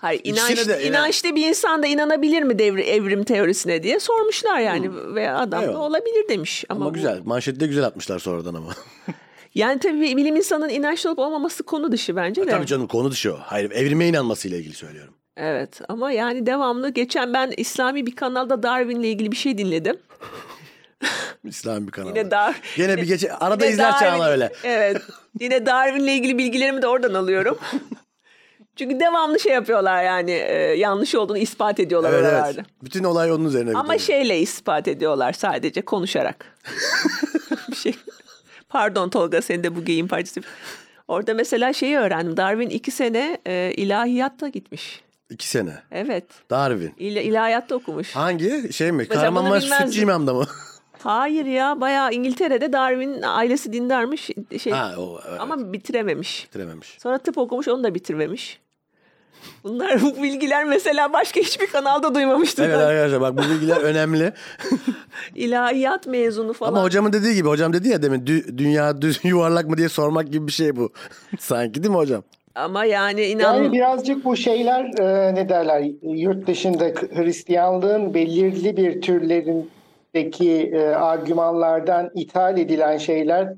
Hayır, inanç,
de yani-
inançlı bir insan da inanabilir mi devri, evrim teorisine diye sormuşlar yani ve adam da
Hmm. Eyvallah.
olabilir demiş. Ama,
Ama
bu-
güzel manşeti de güzel atmışlar sonradan ama.
Yani tabii bilim insanının inançlı olup olmaması konu dışı bence de.
Tabii canım konu dışı o. Hayır evrime inanmasıyla ilgili söylüyorum.
Evet ama yani devamlı geçen ben İslami bir kanalda Darwin'le ilgili bir şey dinledim.
İslam bir kanal.
Yine Dar
Gene bir gece arada
yine
izler Çağla öyle.
Evet. Yine Darwin'le ilgili bilgilerimi de oradan alıyorum. Çünkü devamlı şey yapıyorlar yani e, yanlış olduğunu ispat ediyorlar
Evet
oralarda.
evet. Bütün olay onun üzerine.
Ama
gidiyor.
şeyle ispat ediyorlar sadece konuşarak. bir şey. Pardon Tolga senin de bu geyin parçası. Orada mesela şeyi öğrendim. Darwin iki sene e, ilahiyatta gitmiş.
İki sene.
Evet.
Darwin.
İl, ilahiyatta okumuş.
Hangi şey mi? Kahramanmaraş. Sütçü İmam'da mı?
Hayır ya bayağı İngiltere'de Darwin ailesi dindarmış. Şey,
ha o evet.
ama bitirememiş.
bitirememiş.
Sonra tıp okumuş onu da bitirmemiş. Bunlar bu bilgiler mesela başka hiçbir kanalda duymamıştım.
Evet
ben.
arkadaşlar bak bu bilgiler önemli.
İlahiyat mezunu falan.
Ama hocamın dediği gibi hocam dedi ya demin dü- dünya düz yuvarlak mı diye sormak gibi bir şey bu. Sanki değil mi hocam?
Ama yani inan
Yani birazcık bu şeyler e, ne derler yurt dışında Hristiyanlığın belirli bir türlerindeki e, argümanlardan ithal edilen şeyler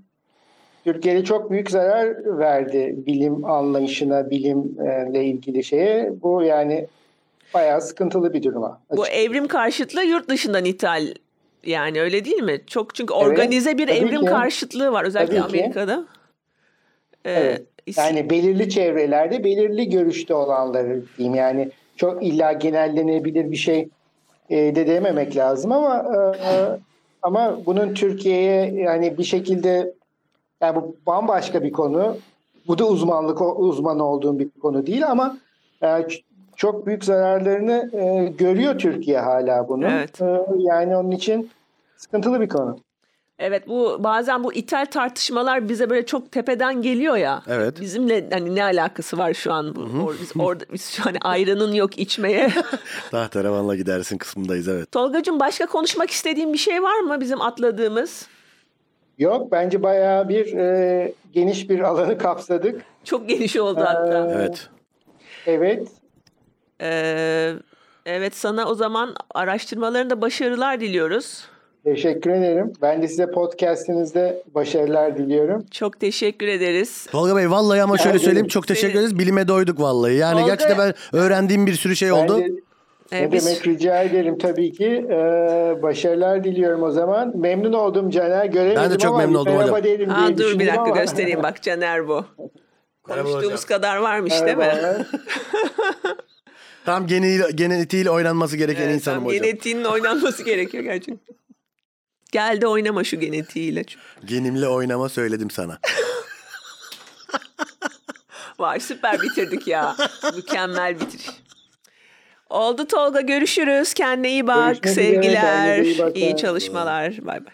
Türkiye'de çok büyük zarar verdi bilim anlayışına, bilimle ilgili şeye. Bu yani bayağı sıkıntılı bir duruma.
bu evrim karşıtlığı yurt dışından ithal yani öyle değil mi? Çok çünkü organize bir
tabii
evrim
ki.
karşıtlığı var özellikle
Tabii.
Amerika'da. Ee,
Evet. Yani belirli çevrelerde belirli görüşte olanları diyeyim. Yani çok illa genellenebilir bir şey e, de dememek lazım ama e, ama bunun Türkiye'ye yani bir şekilde yani bu bambaşka bir konu. Bu da uzmanlık uzman olduğum bir konu değil ama e, çok büyük zararlarını e, görüyor Türkiye hala bunun.
Evet.
E, yani onun için sıkıntılı bir konu.
Evet bu bazen bu ithal tartışmalar bize böyle çok tepeden geliyor ya.
Evet.
Bizimle hani ne alakası var şu an bu? Or- biz orada biz şu an ayranın yok içmeye.
Tahterevanla gidersin kısmındayız evet.
Tolgacığım başka konuşmak istediğin bir şey var mı bizim atladığımız?
Yok bence bayağı bir e, geniş bir alanı kapsadık.
Çok geniş oldu hatta.
Evet.
Evet.
Ee, evet sana o zaman araştırmalarında başarılar diliyoruz.
Teşekkür ederim. Ben de size podcastinizde başarılar diliyorum.
Çok teşekkür ederiz.
Tolga Bey vallahi ama şöyle söyleyeyim çok teşekkür ederiz. Bilime doyduk vallahi. Yani
Tolga-
gerçekten ben öğrendiğim bir sürü şey oldu.
Ben de
Ee,
Ne
biz-
demek rica ederim tabii ki. Ee, başarılar diliyorum o zaman. Memnun oldum Caner. Göremedim
Ben de çok
ama
memnun oldum
merhaba
hocam.
diye
dur bir dakika
ama-
göstereyim bak Caner bu.
Merhaba
Konuştuğumuz kadar varmış değil mi?
Tam geniyle, genetiğiyle oynanması gereken
Evet,
insanım
tam
hocam.
Genetiğinin oynanması gerekiyor gerçekten. Gel de oynama şu genetiğiyle.
Genimle oynama söyledim sana.
Vay süper bitirdik ya. Mükemmel bitiriş. Oldu Tolga görüşürüz. Kendine iyi bak.
Görüşmek üzere,
Sevgiler.
kendinize iyi bakın.
iyi çalışmalar. Bay bay.